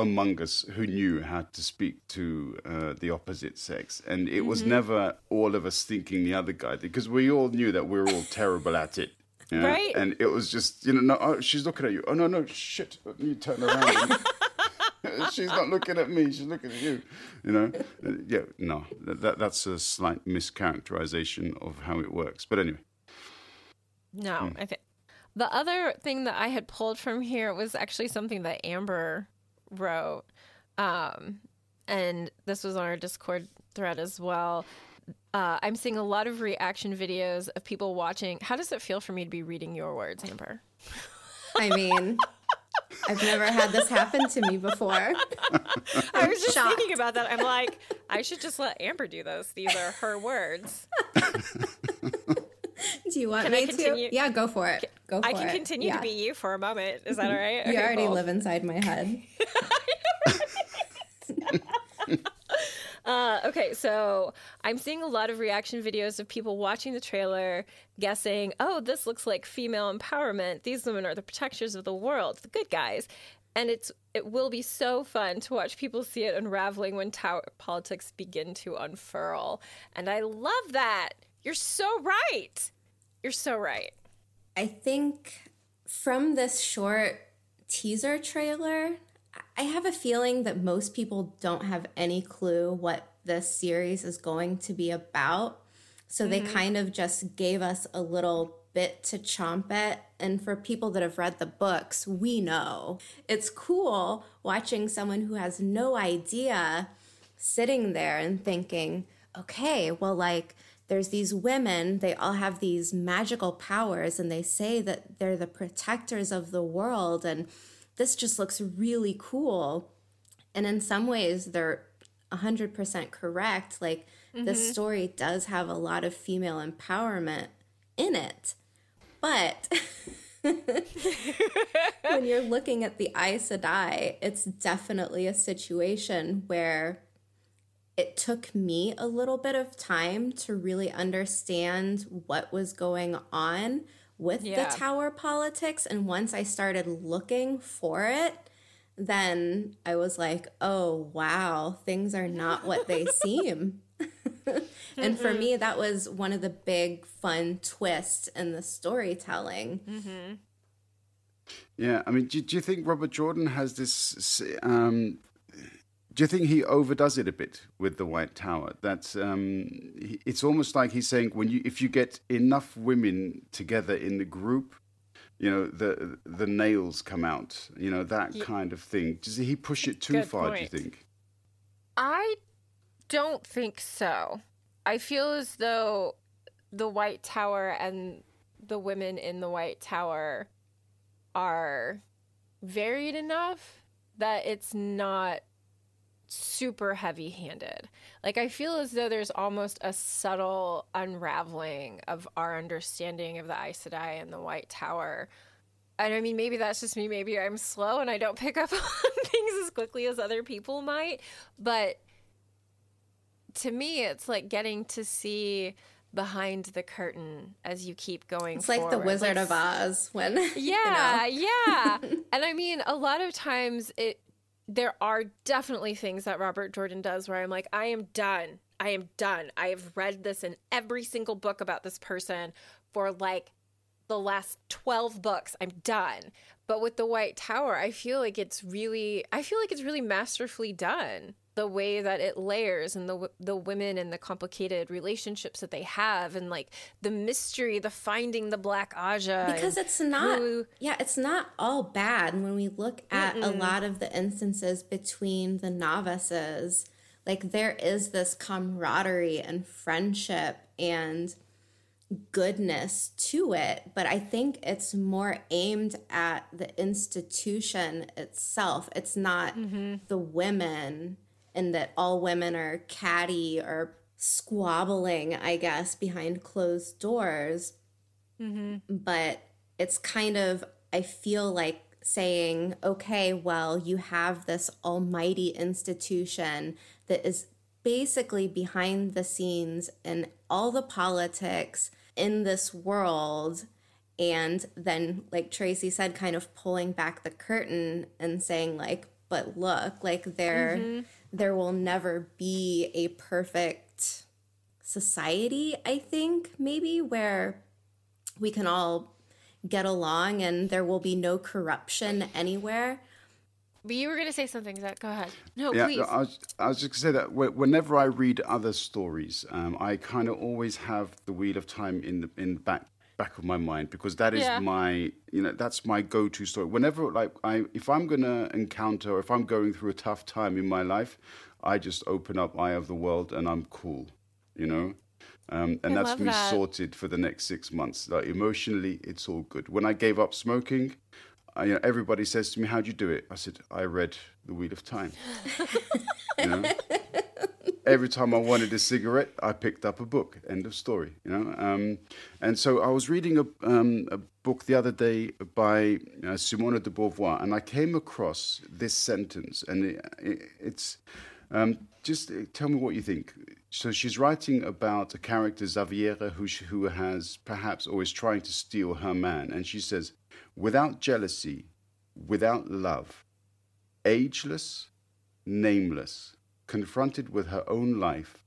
among us who knew how to speak to uh, the opposite sex, and it was Mm-hmm. never all of us thinking the other guy because we all knew that we were all terrible at it. you know, Right. And it was just, you know, no, oh, she's looking at you. Oh, no, no, shit. Let me turn around. she's not looking at me. She's looking at you. You know, yeah, no, that, that that's a slight mischaracterization of how it works. But anyway, No, I think the other thing that I had pulled from here was actually something that Amber wrote, um, and this was on our Discord thread as well. Uh, I'm seeing a lot of reaction videos of people watching. How does it feel for me to be reading your words, Amber? I mean, I've never had this happen to me before. I was just shocked. thinking about that. I'm like, I should just let Amber do this. These are her words. Do you want Can me I continue? to? Yeah, go for it. Go for I can it. continue Yeah. to be you for a moment. Is that all right? You Okay, already cool. live inside my head. Uh, okay, so I'm seeing a lot of reaction videos of people watching the trailer, guessing, "Oh, this looks like female empowerment. These women are the protectors of the world, the good guys." And it's it will be so fun to watch people see it unraveling when tower politics begin to unfurl. And I love that. You're so right. You're so right. I think from this short teaser trailer, I have a feeling that most people don't have any clue what this series is going to be about. So they mm-hmm. kind of just gave us a little bit to chomp at. And for people that have read the books, we know. It's cool watching someone who has no idea sitting there and thinking, okay, well, like, there's these women, they all have these magical powers, and they say that they're the protectors of the world. And this just looks really cool. And in some ways, they're 100% correct. Like, this mm-hmm. story does have a lot of female empowerment in it. But when you're looking at the Aes Sedai, it's definitely a situation where it took me a little bit of time to really understand what was going on with Yeah. the tower politics. And once I started looking for it, then I was like, oh, wow, things are not what they seem. and for me, that was one of the big fun twists in the storytelling. yeah, I mean, do, do you think Robert Jordan has this? Um, do you think he overdoes it a bit with the White Tower? That um, it's almost like he's saying when you if you get enough women together in the group, you know the the nails come out, you know that kind of thing. Does he push it too Good far? Do you think? I don't think so. I feel as though the White Tower and the women in the White Tower are varied enough that it's not super heavy handed. Like, I feel as though there's almost a subtle unraveling of our understanding of the Aes Sedai and the White Tower. And I mean, maybe that's just me. Maybe I'm slow and I don't pick up on things as quickly as other people might. But to me, it's like getting to see behind the curtain as you keep going. It's like the. Wizard Like, of Oz when yeah, you know. yeah. And I mean, a lot of times it there are definitely things that Robert Jordan does where I'm like, I am done. I am done. I have read this in every single book about this person for like the last 12 books. I'm done. But with the White Tower, I feel like it's really I feel like it's really masterfully done. The way that it layers and the the women and the complicated relationships that they have and like the mystery, the finding the Black Ajah because it's not who- yeah it's not all bad when we look at a lot of the instances between the novices like there is this camaraderie and friendship and goodness to it, but I think it's more aimed at the institution itself. It's not mm-hmm. the women, and that all women are catty or squabbling, I guess, behind closed doors. Mm-hmm. But it's kind of, I feel like saying, okay, well, you have this almighty institution that is basically behind the scenes in all the politics in this world and then like tracy said kind of pulling back the curtain and saying like but look like there mm-hmm. There will never be a perfect society i think maybe where we can all get along and there will be no corruption anywhere but you were going to say something, Zach. Go ahead. No, yeah, please. I was, I was just going to say that whenever I read other stories, um, I kind of always have the Wheel of Time in the in the back back of my mind because that is yeah. my you know that's my go-to story. Whenever like I if I'm to encounter or if I'm going through a tough time in my life, I just open up Eye of the World and I'm cool, you know. Um, and I that's me that. sorted for the next six months. Like emotionally, it's all good. When I gave up smoking, I, you know, everybody says to me, "How'd you do it?" I said, "I read The Wheel of Time." you know? Every time I wanted a cigarette, I picked up a book. End of story. You know, um, and so I was reading a, um, a book the other day by uh, Simone de Beauvoir, and I came across this sentence, and it, it, it's um, just uh, tell me what you think. So she's writing about a character Xaviera who who has perhaps always trying to steal her man, and she says, without jealousy, without love, ageless, nameless, confronted with her own life,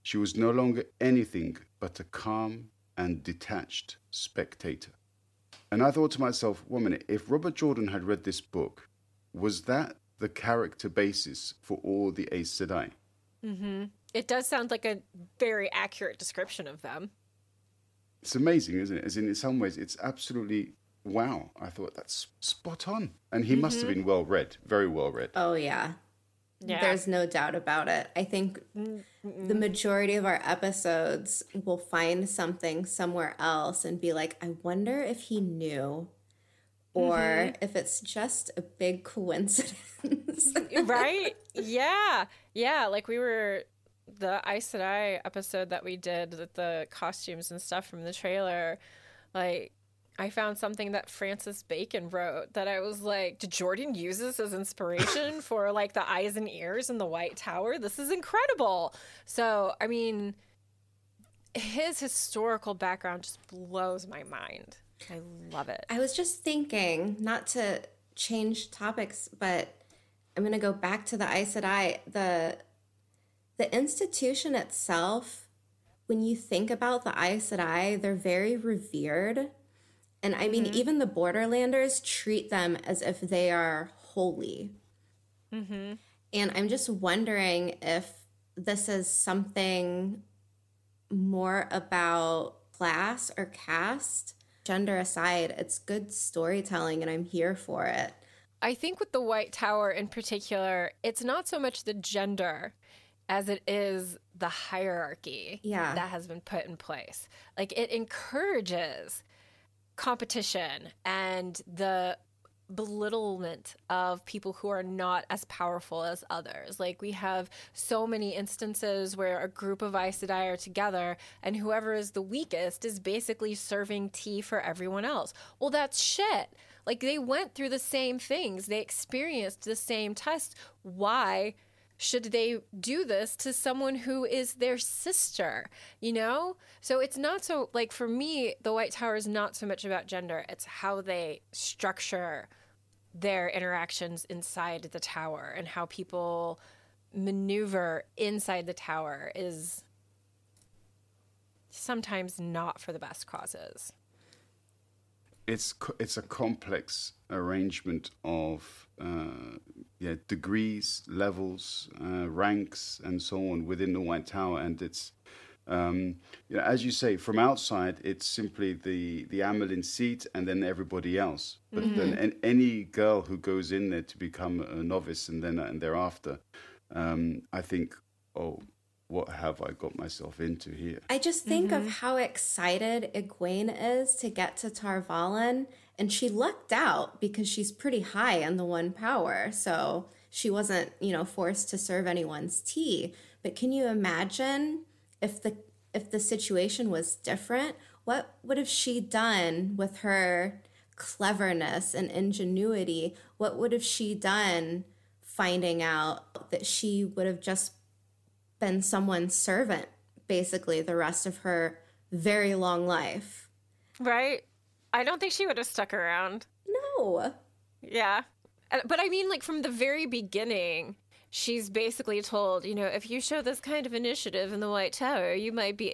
she was no longer anything but a calm and detached spectator. And I thought to myself, one minute, if Robert Jordan had read this book, was that the character basis for all the Aes Sedai? Mm-hmm. It does sound like a very accurate description of them. It's amazing, isn't it? As in, in some ways, it's absolutely wow, I thought that's spot on. And he mm-hmm. must have mm-hmm. been well read, very well read. Oh, yeah. Yeah. There's no doubt about it. I think Mm-mm. the majority of our episodes will find something somewhere else and be like, I wonder if he knew or mm-hmm. if it's just a big coincidence. right? Yeah. Yeah. Like we were, the Aes Sedai episode that we did with the costumes and stuff from the trailer, like I found something that Francis Bacon wrote that I was like, did Jordan use this as inspiration for like the eyes and ears in the White Tower? This is incredible. So, I mean, his historical background just blows my mind. I love it. I was just thinking, not to change topics, but I'm going to go back to the Aes Sedai. The the institution itself, when you think about the Aes Sedai, they're very revered and I mean, mm-hmm. even the Borderlanders treat them as if they are holy. Mm-hmm. And I'm just wondering if this is something more about class or caste. Gender aside, it's good storytelling, and I'm here for it. I think with the White Tower in particular, it's not so much the gender as it is the hierarchy yeah. that has been put in place. Like it encourages competition and the belittlement of people who are not as powerful as others. Like we have so many instances where a group of Aes Sedai are together and whoever is the weakest is basically serving tea for everyone else. Well, that's shit. Like they went through the same things. They experienced the same tests. Why should they do this to someone who is their sister you know? So it's not so like for me the white tower is not so much about gender. It's how they structure their interactions inside the tower and how people maneuver inside the tower is sometimes not for the best causes. It's it's a complex arrangement of uh, yeah degrees, levels, uh, ranks, and so on within the White Tower, and it's um, you know, as you say, from outside, it's simply the the Amyrlin seat and then everybody else. But mm-hmm. then an, any girl who goes in there to become a novice and then and thereafter, um, I think, oh, what have I got myself into here? I just think mm-hmm. of how excited Egwene is to get to Tar Valon, and she lucked out because she's pretty high on the one power, so she wasn't, you know, forced to serve anyone's tea. But can you imagine if the if the situation was different? What would have she done with her cleverness and ingenuity? What would have she done finding out that she would have just been someone's servant basically the rest of her very long life? Right? I don't think she would have stuck around. No. Yeah. Uh, but I mean, like, from the very beginning, she's basically told, you know, if you show this kind of initiative in the White Tower, you might be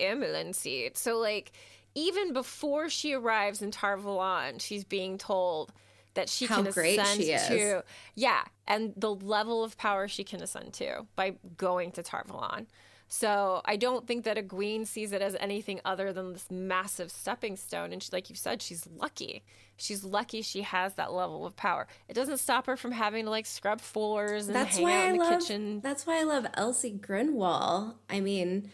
seat. So, like, even before she arrives in Tar Valon, she's being told that she How can ascend she to. Yeah, and the level of power she can ascend to by going to Tar Valon. So I don't think that Egwene sees it as anything other than this massive stepping stone. And she, like you said, she's lucky. She's lucky she has that level of power. It doesn't stop her from having to like scrub floors and that's hang why out in I the love, kitchen. That's why I love Elsie Grinwall. I mean,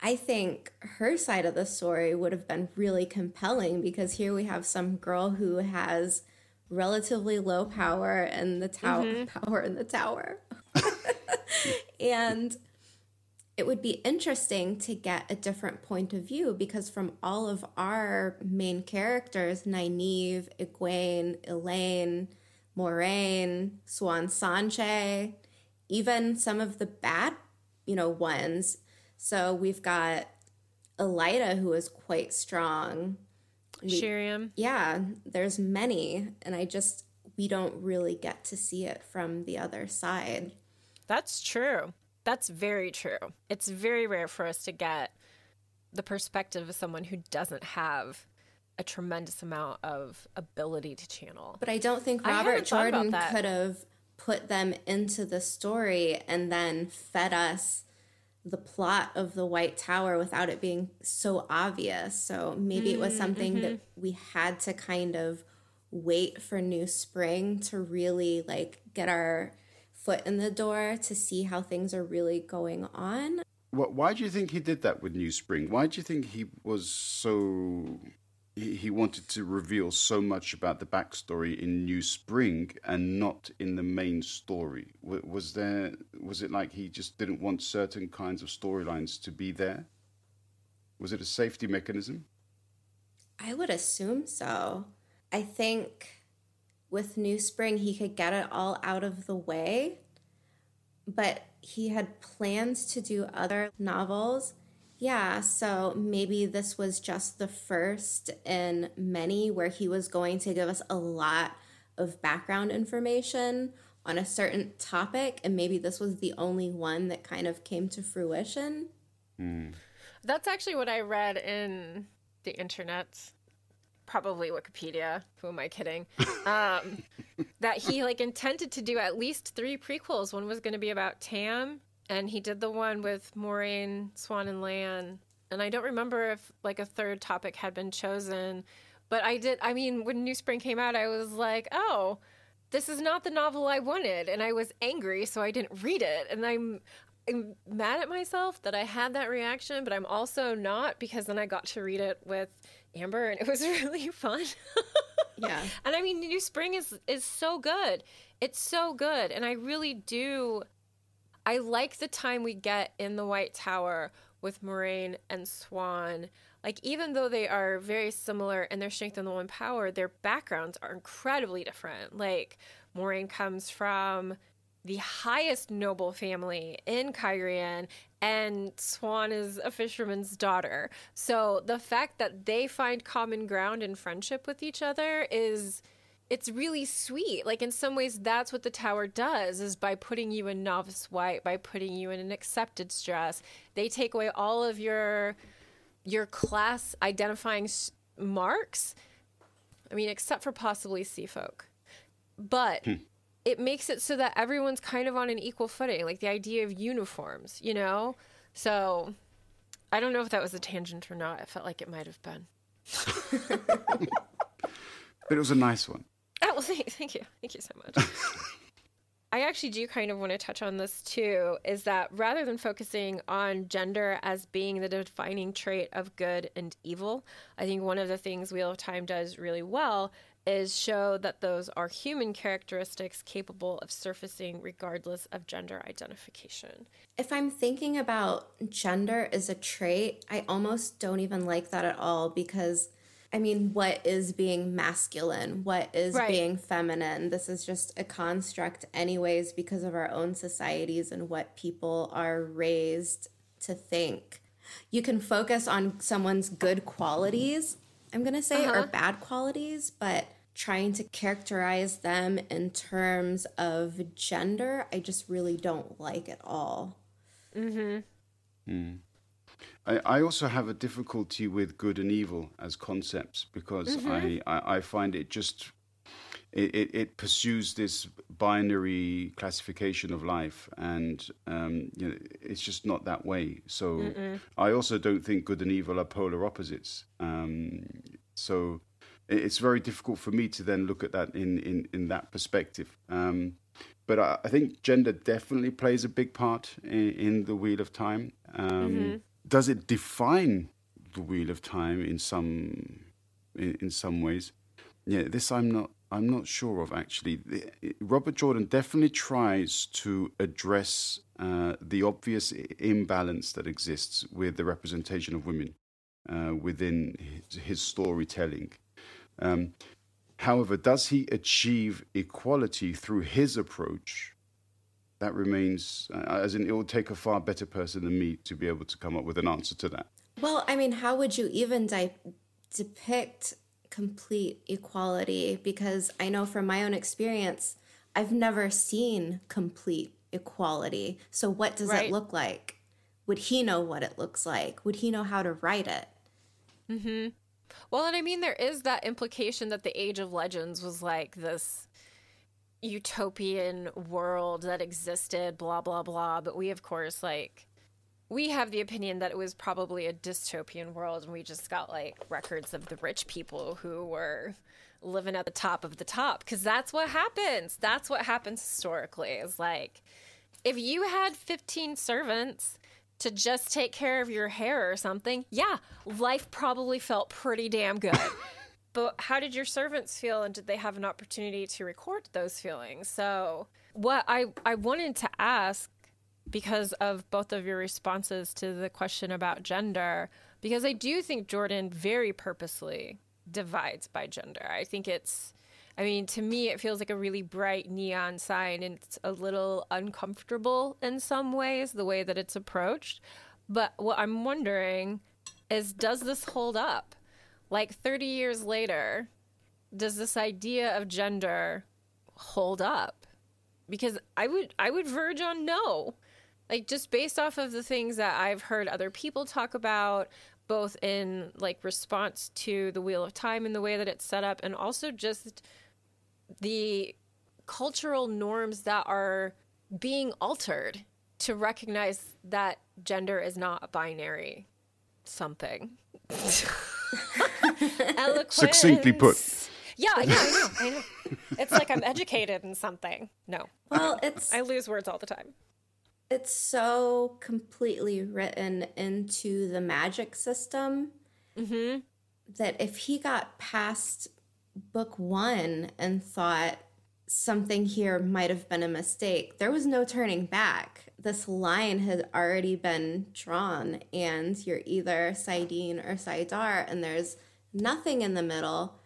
I think her side of the story would have been really compelling because here we have some girl who has relatively low power in the tower mm-hmm. power in the tower. and it would be interesting to get a different point of view because from all of our main characters, Nynaeve, Egwene, Elayne, Moiraine, Siuan Sanche, even some of the bad, you know, ones. So we've got Elaida, who is quite strong. Sheriam. Yeah, there's many, and I just we don't really get to see it from the other side. That's true. That's very true. It's very rare for us to get the perspective of someone who doesn't have a tremendous amount of ability to channel. But I don't think Robert Jordan could have put them into the story and then fed us the plot of the White Tower without it being so obvious. So maybe mm, it was something mm-hmm. that we had to kind of wait for New Spring to really like get our foot in the door to see how things are really going on. Why do you think he did that with New Spring? Why do you think he was so he wanted to reveal so much about the backstory in New Spring and not in the main story. Was there was it like he just didn't want certain kinds of storylines to be there? Was it a safety mechanism? I would assume so. I think with New Spring he could get it all out of the way, but he had plans to do other novels yeah, so maybe this was just the first in many where he was going to give us a lot of background information on a certain topic, and maybe this was the only one that kind of came to fruition. Mm. That's actually what I read in the internet, probably Wikipedia. Who am I kidding? Um, that he like intended to do at least three prequels. One was going to be about Tam, and he did the one with Moiraine, Siuan and Lan. And I don't remember if like a third topic had been chosen, but I did. I mean, when New Spring came out, I was like, oh, this is not the novel I wanted, and I was angry, so I didn't read it. And I'm I'm mad at myself that I had that reaction, but I'm also not because then I got to read it with Amber and it was really fun. yeah. And I mean New Spring is is so good. It's so good and I really do I like the time we get in the White Tower with Moiraine and Siuan. Like, even though they are very similar in their strength and the one power, their backgrounds are incredibly different. Like, Moiraine comes from the highest noble family in Cairhien, and Siuan is a fisherman's daughter. So the fact that they find common ground and friendship with each other is it's really sweet. Like in some ways that's what the tower does is by putting you in novice white, by putting you in an accepted stress, they take away all of your your class identifying marks. I mean, except for possibly sea folk. But hmm. It makes it so that everyone's kind of on an equal footing, like the idea of uniforms, you know? So I don't know if that was a tangent or not. I felt like it might have been. but it was a nice one. Oh, well, thank, thank you. Thank you so much. I actually do kind of want to touch on this too is that rather than focusing on gender as being the defining trait of good and evil, I think one of the things Wheel of Time does really well is show that those are human characteristics capable of surfacing regardless of gender identification. If I'm thinking about gender as a trait, I almost don't even like that at all because I mean, what is being masculine? What is right. being feminine? This is just a construct, anyways, because of our own societies and what people are raised to think. You can focus on someone's good qualities, I'm going to say, uh-huh. or bad qualities, but trying to characterize them in terms of gender, I just really don't like at all. Mm hmm. Mm. I, I also have a difficulty with good and evil as concepts because mm-hmm. I, I, I, find it just it, it, it, pursues this binary classification of life and um, you know it's just not that way. So Mm-mm. I also don't think good and evil are polar opposites. Um, so it's very difficult for me to then look at that in, in, in that perspective. Um, but I, I, think gender definitely plays a big part in, in the wheel of time. Um, mm-hmm. does it define the wheel of time in some in, in some ways? Yeah, this I'm not I'm not sure of actually. Robert Jordan definitely tries to address uh, the obvious imbalance that exists with the representation of women uh, within his, his storytelling. Um, however, does he achieve equality through his approach? that remains, uh, as in, it will take a far better person than me to be able to come up with an answer to that. Well, I mean, how would you even di- depict complete equality? Because I know from my own experience, I've never seen complete equality. So, what does right. it look like? Would he know what it looks like? Would he know how to write it? Mm-hmm. Well, and I mean, there is that implication that the Age of Legends was like this utopian world that existed, blah, blah, blah. But we, of course, like, we have the opinion that it was probably a dystopian world and we just got like records of the rich people who were living at the top of the top because that's what happens that's what happens historically is like if you had 15 servants to just take care of your hair or something yeah life probably felt pretty damn good But how did your servants feel and did they have an opportunity to record those feelings? So, what I, I wanted to ask because of both of your responses to the question about gender, because I do think Jordan very purposely divides by gender. I think it's, I mean, to me, it feels like a really bright neon sign and it's a little uncomfortable in some ways, the way that it's approached. But what I'm wondering is does this hold up? like 30 years later, does this idea of gender hold up? Because I would I would verge on no. Like just based off of the things that I've heard other people talk about both in like response to the wheel of time and the way that it's set up and also just the cultural norms that are being altered to recognize that gender is not a binary something. Eloquence. Succinctly put. Yeah, yeah, I know, I know. It's like I'm educated in something. No. Well, it's I lose words all the time. It's so completely written into the magic system mm-hmm. that if he got past book one and thought something here might have been a mistake, there was no turning back. This line had already been drawn, and you're either saidin or saidar, and there's nothing in the middle.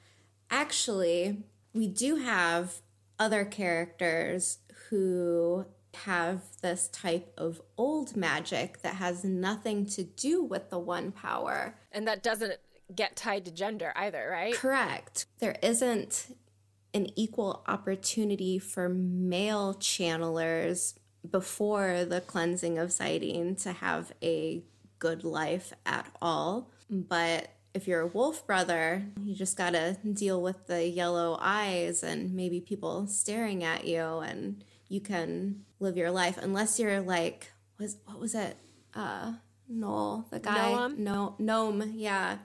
Actually, we do have other characters who have this type of old magic that has nothing to do with the one power. And that doesn't get tied to gender either, right? Correct. There isn't an equal opportunity for male channelers before the cleansing of saidin to have a good life at all. But if you're a wolf brother, you just got to deal with the yellow eyes and maybe people staring at you and you can live your life unless you're like was what was it? Uh Noel, the guy Noam? no gnome, yeah.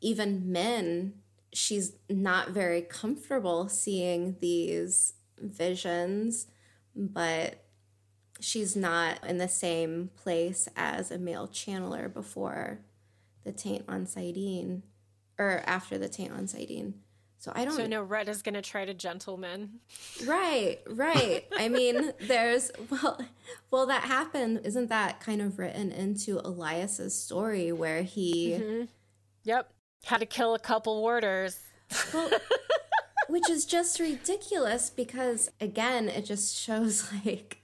Even Min, she's not very comfortable seeing these visions, but she's not in the same place as a male channeler before the taint on saidin or after the taint on saidin so i don't So no, Red is gonna try to gentleman. right right i mean there's well well that happened isn't that kind of written into Elyas's story where he mm-hmm. Yep. Had to kill a couple warders. well, which is just ridiculous because again it just shows like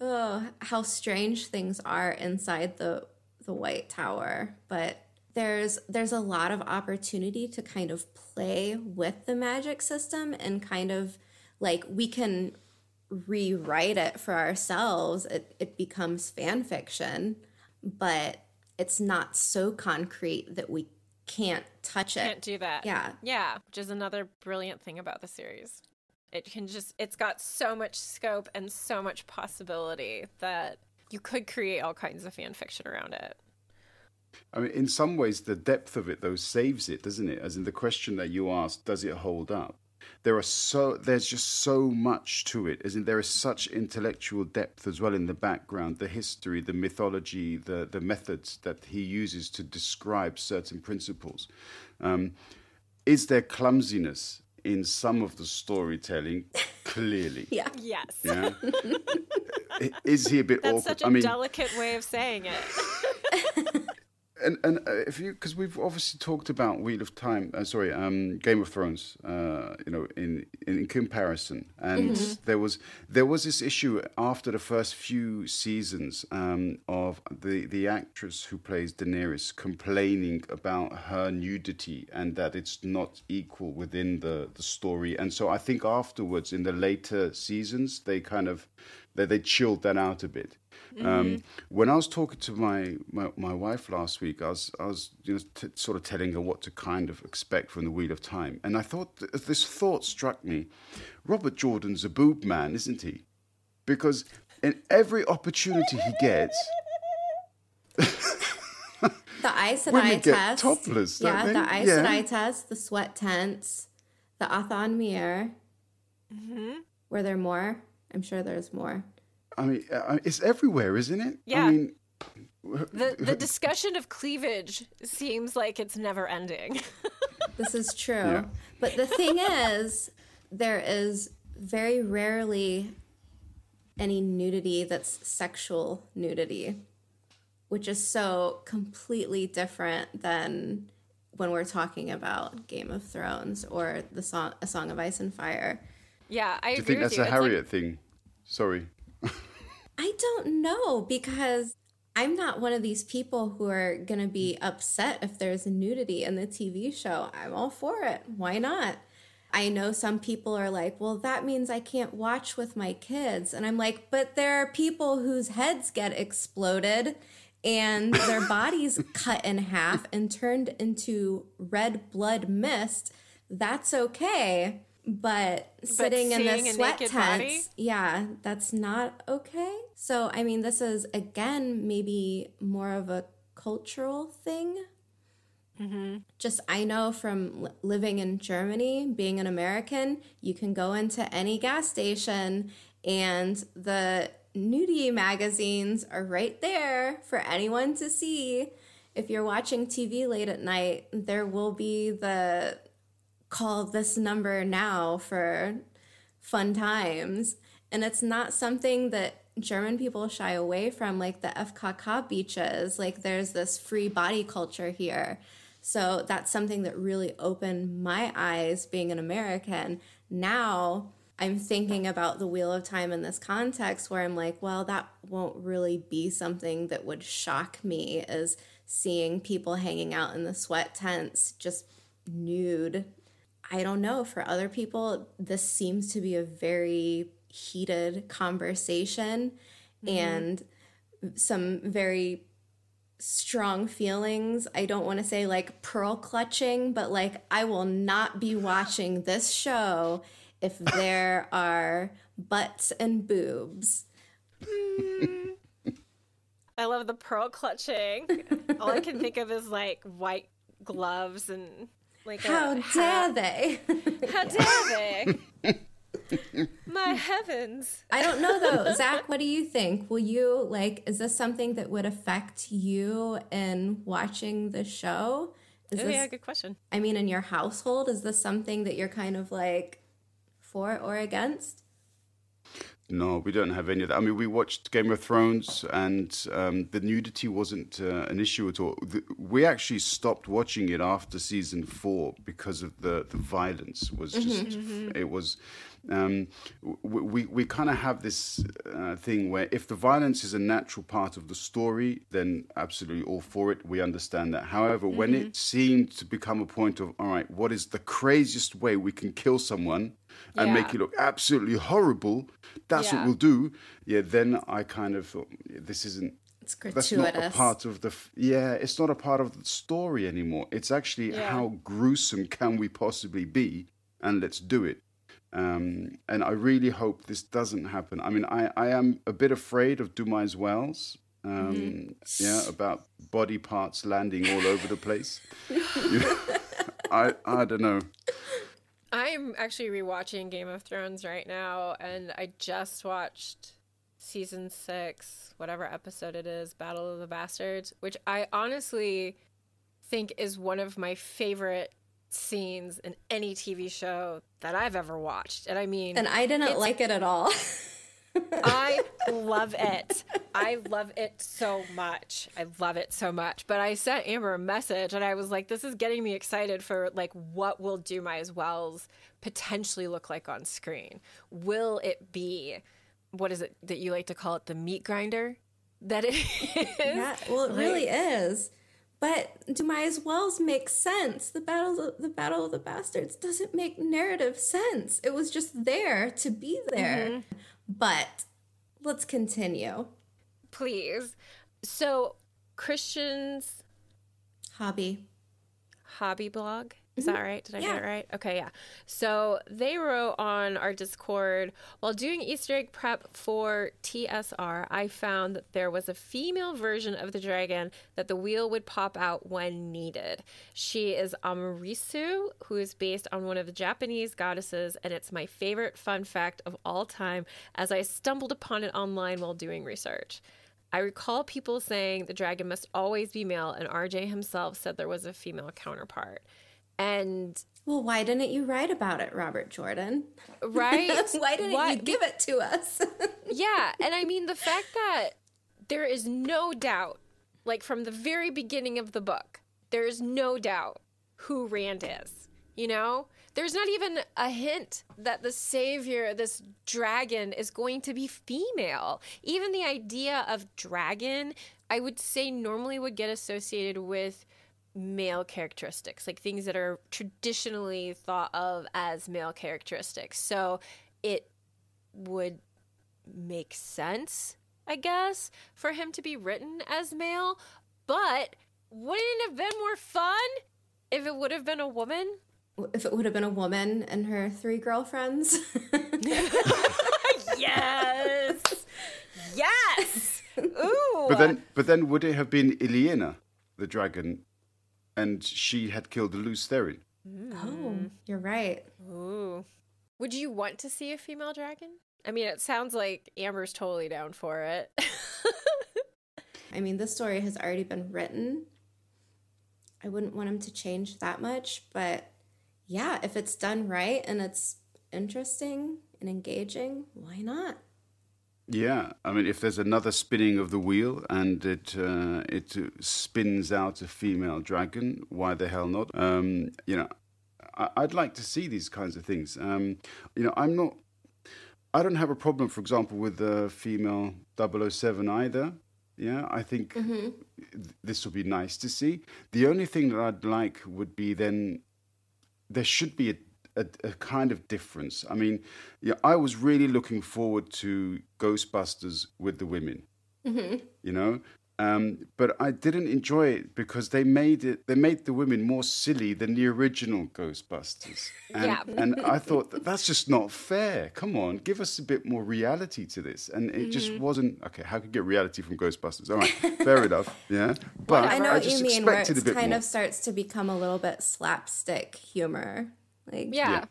oh how strange things are inside the the white tower but there's there's a lot of opportunity to kind of play with the magic system and kind of like we can rewrite it for ourselves it, it becomes fan fiction but it's not so concrete that we can't touch it Can't do that. yeah Yeah, which is another brilliant thing about the series. It can just it's got so much scope and so much possibility that you could create all kinds of fan fiction around it. I mean, in some ways, the depth of it though saves it, doesn't it? As in the question that you asked, does it hold up? There are so there's just so much to it. As in, there is such intellectual depth as well in the background, the history, the mythology, the the methods that he uses to describe certain principles. Um, is there clumsiness in some of the storytelling? Clearly, yeah Yes. yeah. is he a bit That's awkward? such a I mean, delicate way of saying it. and and uh, if you because we've obviously talked about Wheel of Time, uh, sorry, um, Game of Thrones, uh, you know, in in comparison, and there was there was this issue after the first few seasons um, of the the actress who plays Daenerys complaining about her nudity and that it's not equal within the the story, and so I think afterwards in the later seasons they kind of they they chilled that out a bit. Um, when I was talking to my, my, my wife last week, I was I was you know, t- sort of telling her what to kind of expect from the Wheel of Time, and I thought th- this thought struck me: Robert Jordan's a boob man, isn't he? Because in every opportunity he gets, The Aes Women Sedai get test. topless, yeah, they? the Aes Yeah. Sedai test, the sweat tents, the Atha'an Miere. Mm-hmm. Were there more? I'm sure there's more. I mean, uh, it's everywhere, isn't it? Yeah. I mean, The the discussion of cleavage seems like it's never ending. This is true. Yeah. But the thing is, there is very rarely any nudity that's sexual nudity, which is so completely different than when we're talking about Game of Thrones or the song A Song of Ice and Fire. yeah, I do you think with that's you. a It's like- Harriet thing? Sorry. I don't know because I'm not one of these people who are going to be upset if there's nudity in the TV show. I'm all for it. Why not? I know some people are like, well, that means I can't watch with my kids. And I'm like, but there are people whose heads get exploded and their bodies cut in half and turned into red blood mist. That's okay. But sitting in the sweat body? tents, yeah, that's not okay. So, I mean, this is again maybe more of a cultural thing. Mm-hmm. Just, I know from living in Germany, being an American, you can go into any gas station and the nudity magazines are right there for anyone to see. If you're watching TV late at night, there will be the call this number now for fun times. And it's not something that German people shy away from, like the FKK beaches. Like there's this free body culture here. So that's something that really opened my eyes being an American. Now I'm thinking about the Wheel of Time in this context where I'm like, well, that won't really be something that would shock me as seeing people hanging out in the sweat tents just nude I don't know. For other people, this seems to be a very heated conversation mm-hmm. and some very strong feelings. I don't want to say like pearl clutching, but like I will not be watching this show if there are butts and boobs. Hmm. I love the pearl clutching. All I can think of is like white gloves and like How a dare they? How dare they? My my heavens. I don't know though. Zach, what do you think? Will you like is this something that would affect you in watching the show? Is Oh, this yeah, good question. I mean in your household, is this something that you're kind of like for or against? No, we don't have any of that. I mean, we watched Game of Thrones, and um, the nudity wasn't uh, an issue at all. The, we actually stopped watching it after season four because of the the violence. Was just it was. Um, we we kind of have this uh, thing where if the violence is a natural part of the story, then absolutely all for it. We understand that. However, when it seemed to become a point of all right, what is the craziest way we can kill someone and make Yeah. it look absolutely horrible? That's what we'll do. Yeah, then I kind of thought this isn't. It's That's not a part of the. Yeah, it's not a part of the story anymore. It's actually Yeah. how gruesome can we possibly be, and let's do it. Um, and I really hope this doesn't happen. I mean, I, I am a bit afraid of Dumai's Wells. Um, Mm-hmm. Yeah, about body parts landing all over the place. I I don't know. I'm actually rewatching Game of Thrones right now, and I just watched season six, whatever episode it is, Battle of the Bastards, which I honestly think is one of my favorite scenes in any TV show that I've ever watched. And I mean, And I didn't like it at all. I love it. I love it so much. I love it so much. But I sent Amber a message and I was like, this is getting me excited for like what will Dumai's Wells potentially look like on screen. Will it be what is it that you like to call it? The meat grinder? That it is. yeah, well, it really is. But Dumai's Wells makes sense. The battle, of, the Battle of the Bastards doesn't make narrative sense. It was just there to be there. Mm-hmm. But let's continue. Please. So Christian's Hobby. hobby blog. Is that mm-hmm. right? Did I get it right? Okay, yeah. So they wrote on our Discord while doing Easter egg prep for TSR, I found that there was a female version of the dragon that the wheel would pop out when needed. She is Amaresu, who is based on one of the Japanese goddesses, and it's my favorite fun fact of all time as I stumbled upon it online while doing research. I recall people saying the dragon must always be male, and RJ himself said there was a female counterpart. And Well, why didn't you write about it, Robert Jordan? right, why didn't you give it to us? yeah, and I mean the fact that there is no doubt, like from the very beginning of the book, there is no doubt who Rand is. You know, there's not even a hint that the savior, this dragon, is going to be female. Even the idea of dragon, I would say, normally would get associated with male characteristics, like things that are traditionally thought of as male characteristics. So it would make sense, I guess, for him to be written as male. But wouldn't it have been more fun if it would have been a woman? if it would have been a woman and her three girlfriends. Yes. yes. Ooh. But then, but then, would it have been Ilyena, the dragon, and she had killed the Lews Therin? oh, you're right. Ooh. Would you want to see a female dragon? I mean, it sounds like Amber's totally down for it. I mean, this story has already been written. I wouldn't want him to change that much, but yeah, if it's done right and it's interesting and engaging, why not? Yeah, I mean, if there's another spinning of the wheel and it uh, it spins out a female dragon, why the hell not? Um, you know, I, I'd like to see these kinds of things. Um, you know, I'm not. I don't have a problem, for example, with the female 007 either. Yeah, I think th- this would be nice to see. The only thing that I'd like would be then there should be a, a, a kind of difference. I mean, yeah, I was really looking forward to Ghostbusters with the women, you know, um, but I didn't enjoy it because they made it. They made the women more silly than the original Ghostbusters, and, Yeah. and I thought that that's just not fair. Come on, give us a bit more reality to this, and it just wasn't okay. How could you get reality from Ghostbusters? All right, fair enough, yeah. But I know what just you mean, where it kind more. of starts to become a little bit slapstick humor. Like, yeah. Yeah.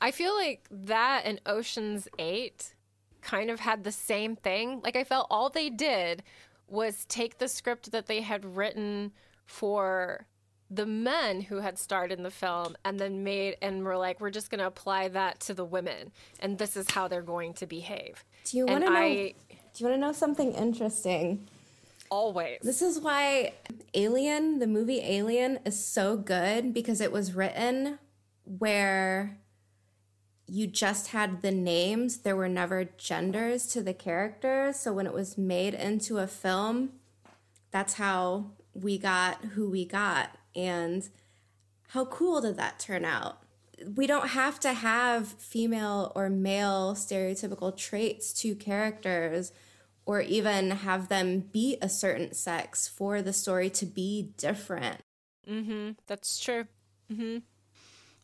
I feel like that and Ocean's 8 kind of had the same thing. Like I felt all they did was take the script that they had written for the men who had starred in the film and then made and were like we're just going to apply that to the women and this is how they're going to behave. Do you want to know I, Do you want to know something interesting? Always. This is why Alien, the movie Alien is so good because it was written where you just had the names, there were never genders to the characters. So when it was made into a film, that's how we got who we got. And how cool did that turn out? We don't have to have female or male stereotypical traits to characters or even have them be a certain sex for the story to be different. Mhm. That's true. Mhm.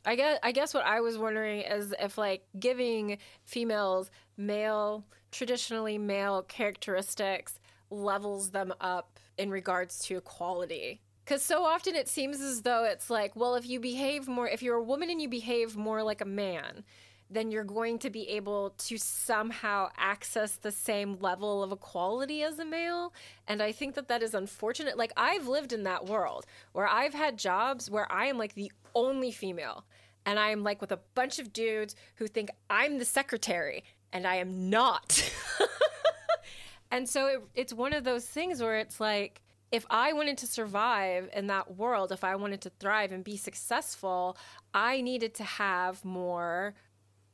I guess I guess what I was wondering is if like giving females male traditionally male characteristics levels them up in regards to equality. Cuz so often it seems as though it's like, well, if you behave more if you're a woman and you behave more like a man, then you're going to be able to somehow access the same level of equality as a male. And I think that that is unfortunate. Like, I've lived in that world where I've had jobs where I am like the only female. And I'm like with a bunch of dudes who think I'm the secretary, and I am not. and so it, it's one of those things where it's like, if I wanted to survive in that world, if I wanted to thrive and be successful, I needed to have more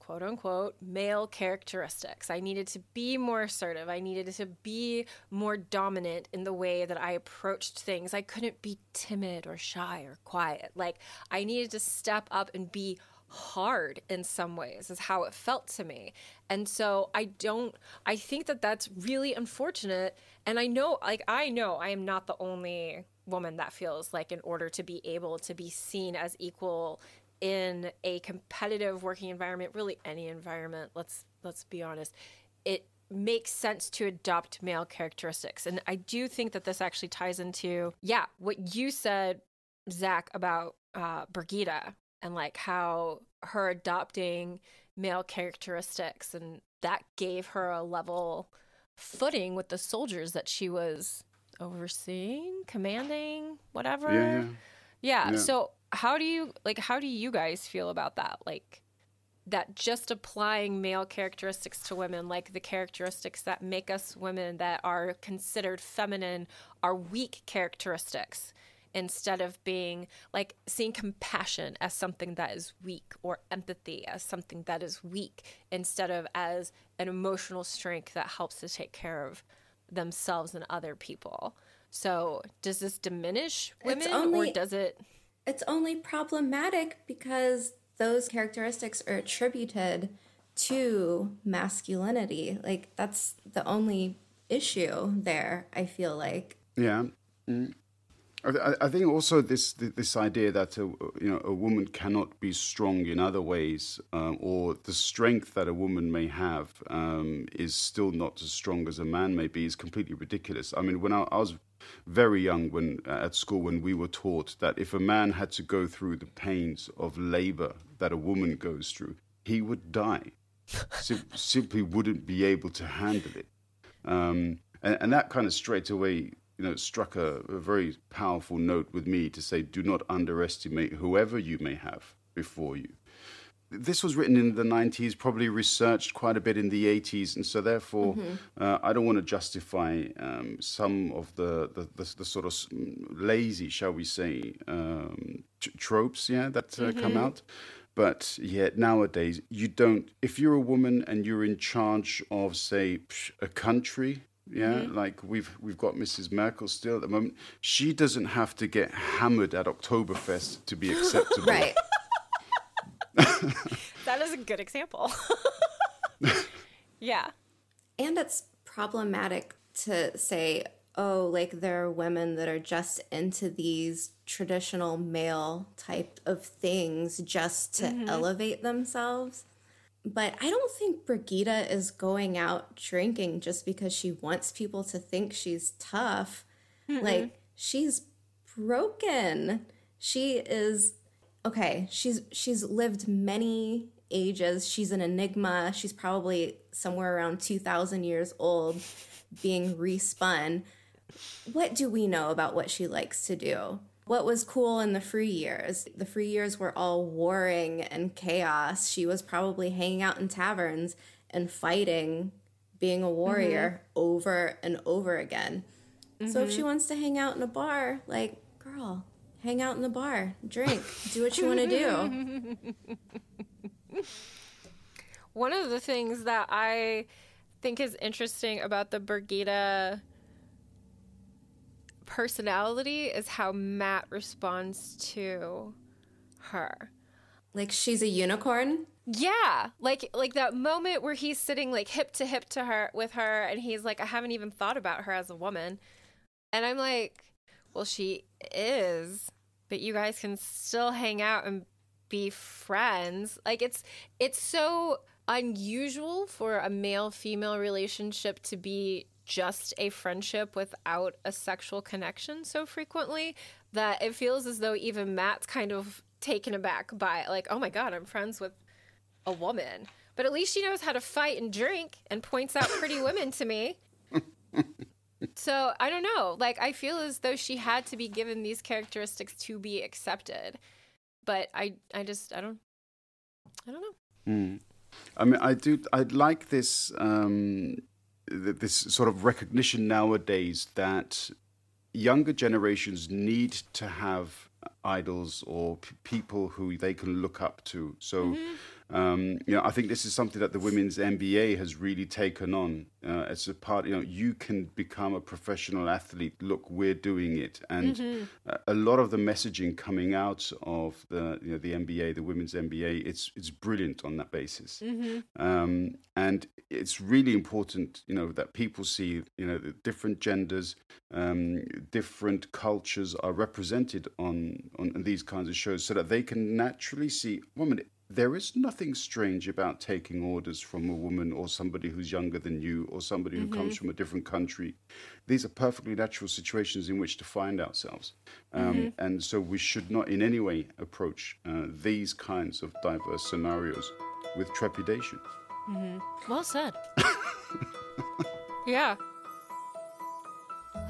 quote unquote male characteristics. I needed to be more assertive. I needed to be more dominant in the way that I approached things. I couldn't be timid or shy or quiet. Like I needed to step up and be hard in some ways is how it felt to me. And so I don't I think that that's really unfortunate and I know like I know I am not the only woman that feels like in order to be able to be seen as equal in a competitive working environment, really any environment, let's let's be honest, it makes sense to adopt male characteristics. And I do think that this actually ties into, yeah, what you said, Zach, about uh, Birgitte and like how her adopting male characteristics and that gave her a level footing with the soldiers that she was overseeing, commanding, whatever. Yeah, yeah. yeah. yeah. So how do you like how do you guys feel about that? Like that just applying male characteristics to women like the characteristics that make us women that are considered feminine are weak characteristics instead of being like seeing compassion as something that is weak or empathy as something that is weak instead of as an emotional strength that helps to take care of themselves and other people. So does this diminish women only, or does it it's only problematic because those characteristics are attributed to masculinity. Like that's the only issue there. I feel like. Yeah. Mm. I, think also this this idea that a, you know a woman cannot be strong in other ways, um, or the strength that a woman may have um, is still not as strong as a man may be, is completely ridiculous. I mean, when I, I was very young when uh, at school when we were taught that if a man had to go through the pains of labor that a woman goes through, he would die. Sim- simply wouldn't be able to handle it. Um, and, and, that kind of straight away, you know, struck a, a very powerful note with me to say, do not underestimate whoever you may have before you this was written in the 90s, probably researched quite a bit in the 80s, and so therefore, mm-hmm. uh, I don't want to justify um, some of the, the, the, the, sort of lazy, shall we say, um, t- tropes, yeah, that uh, mm-hmm. come out. But yet nowadays, you don't. If you're a woman and you're in charge of, say, a country, yeah, mm-hmm. like we've we've got Mrs. Merkel still at the moment. She doesn't have to get hammered at Oktoberfest to be acceptable. right. that is a good example. yeah. And it's problematic to say, oh, like there are women that are just into these traditional male type of things just to mm-hmm. elevate themselves. But I don't think Birgitte is going out drinking just because she wants people to think she's tough. Mm-hmm. Like, she's broken. She is okay, she's she's lived many ages. She's an enigma. She's probably somewhere around 2,000 years old, being respun. What do we know about what she likes to do? What was cool in the free years? The free years were all warring and chaos. She was probably hanging out in taverns and fighting, being a warrior mm-hmm. over and over again. Mm-hmm. So if she mm-hmm. wants to hang out in a bar, like, girl, hang out in the bar, drink, do what you want to do. One of the things that I think is interesting about the Birgitte personality is how Mat responds to her. Like she's a unicorn? Yeah, like like that moment where he's sitting like hip to hip to her with her and he's like I haven't even thought about her as a woman. And I'm like, well she is, but you guys can still hang out and be friends. Like it's it's so unusual for a male female relationship to be just a friendship without a sexual connection so frequently that it feels as though even Mat's kind of taken aback by like, oh my god, I'm friends with a woman. But at least she knows how to fight and drink and points out pretty women to me. so I don't know. Like I feel as though she had to be given these characteristics to be accepted but I I just I don't I don't know. Mm. I mean, I do. I like this um, this sort of recognition nowadays that younger generations need to have idols or p- people who they can look up to. So. Mm-hmm um, you know, I think this is something that the women's NBA has really taken on uh, as a part. You know, you can become a professional athlete. Look, we're doing it, and mm-hmm. a lot of the messaging coming out of the you know the NBA, the women's NBA, it's it's brilliant on that basis. Mm-hmm. Um, and it's really important, you know, that people see, you know, the different genders, um, different cultures are represented on, on these kinds of shows, so that they can naturally see, woman, there is nothing strange about taking orders from a woman or somebody who's younger than you or somebody who mm-hmm. comes from a different country. These are perfectly natural situations in which to find ourselves. Um, mm-hmm. And so we should not in any way approach uh, these kinds of diverse scenarios with trepidation. Mm-hmm. Well said. yeah.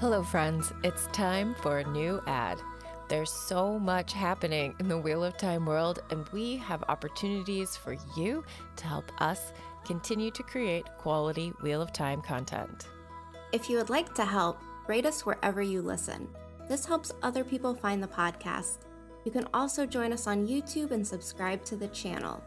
Hello, friends. It's time for a new ad. There's so much happening in the Wheel of Time world, and we have opportunities for you to help us continue to create quality Wheel of Time content. If you would like to help, rate us wherever you listen. This helps other people find the podcast. You can also join us on YouTube and subscribe to the channel.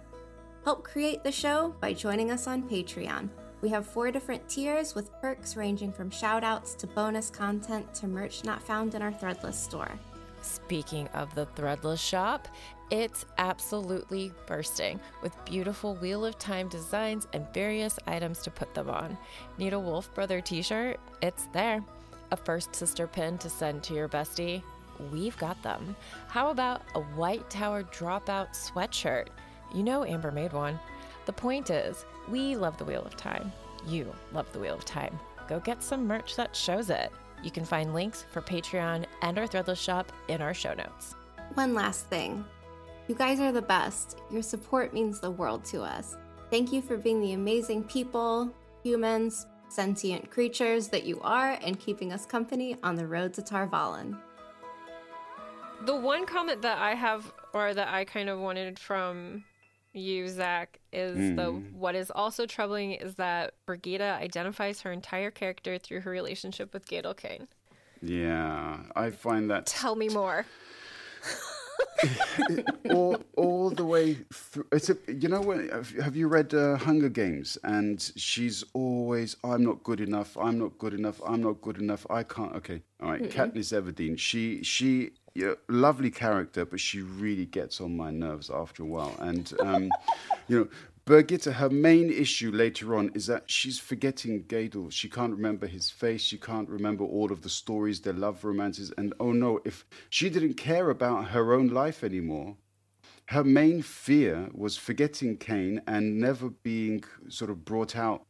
Help create the show by joining us on Patreon. We have four different tiers with perks ranging from shoutouts to bonus content to merch not found in our Threadless store. Speaking of the Threadless shop, it's absolutely bursting with beautiful Wheel of Time designs and various items to put them on. Need a Wolf Brother t shirt? It's there. A First Sister pin to send to your bestie? We've got them. How about a White Tower Dropout sweatshirt? You know Amber made one. The point is, we love the Wheel of Time. You love the Wheel of Time. Go get some merch that shows it. You can find links for Patreon and our Threadless shop in our show notes. One last thing. You guys are the best. Your support means the world to us. Thank you for being the amazing people, humans, sentient creatures that you are and keeping us company on the road to Tar Valon. The one comment that I have, or that I kind of wanted from you, Zach, is mm. the what is also troubling is that Birgitte identifies her entire character through her relationship with Gaidal Cain. Yeah, I find that. Tell me more. all, all the way through. It's a, you know what? Have you read uh, Hunger Games? And she's always, I'm not good enough. I'm not good enough. I'm not good enough. I can't. Okay, all right. Katniss Everdeen. She she yeah, lovely character, but she really gets on my nerves after a while. And um, you know, Birgitte, her main issue later on is that she's forgetting Gaidal. She can't remember his face. She can't remember all of the stories, their love romances. And oh no, if she didn't care about her own life anymore, her main fear was forgetting Cain and never being sort of brought out,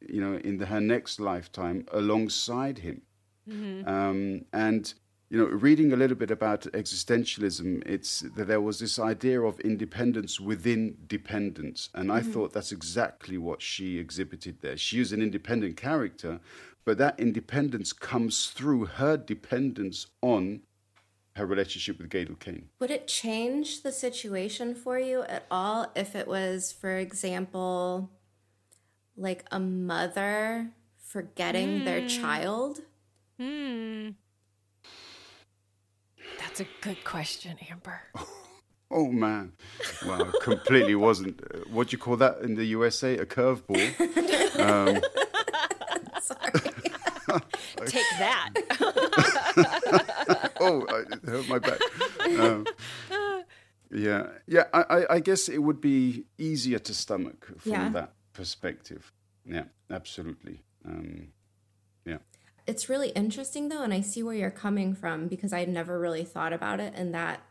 you know, in the, her next lifetime alongside him. Mm-hmm. Um, and you know, reading a little bit about existentialism, it's that there was this idea of independence within dependence, and I mm-hmm. thought that's exactly what she exhibited there. She is an independent character, but that independence comes through her dependence on her relationship with Gaidal Cain. Would it change the situation for you at all if it was, for example, like a mother forgetting mm. their hmm. child? Hmm. That's a good question, Amber. Oh man, well, completely wasn't. Uh, what do you call that in the USA? A curveball. Um, Sorry. Take that. oh, it hurt my back. Um, yeah, yeah. I, I, guess it would be easier to stomach from yeah. that perspective. Yeah, absolutely. Um. It's really interesting though, and I see where you're coming from because I never really thought about it in that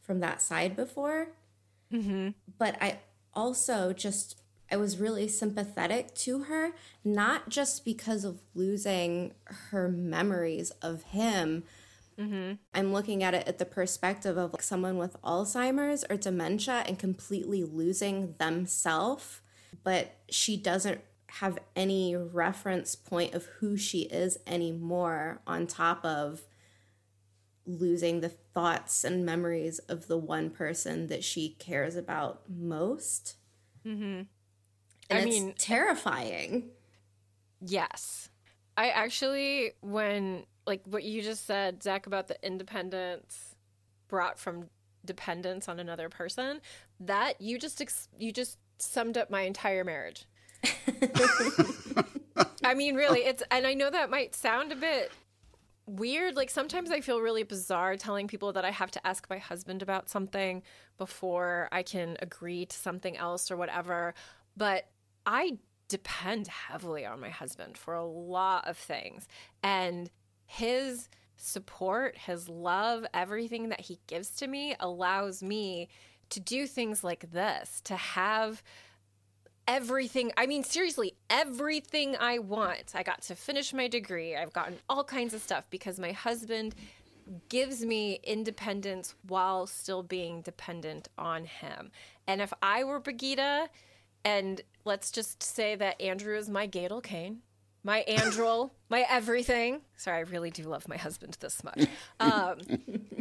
from that side before. Mm-hmm. But I also just I was really sympathetic to her, not just because of losing her memories of him. Mm-hmm. I'm looking at it at the perspective of like someone with Alzheimer's or dementia and completely losing themselves, but she doesn't have any reference point of who she is anymore on top of losing the thoughts and memories of the one person that she cares about most. Mm-hmm. And I mean, terrifying. Yes. I actually, when, like what you just said, Zach, about the independence brought from dependence on another person, that you just, you just summed up my entire marriage. I mean, really, it's, and I know that might sound a bit weird. Like sometimes I feel really bizarre telling people that I have to ask my husband about something before I can agree to something else or whatever. But I depend heavily on my husband for a lot of things. And his support, his love, everything that he gives to me allows me to do things like this, to have everything. I mean, seriously, everything I want. I got to finish my degree. I've gotten all kinds of stuff because my husband gives me independence while still being dependent on him. And if I were Birgitte, and let's just say that Andrew is my Gaidal Cain, my Andrel, my everything. Sorry, I really do love my husband this much. Um,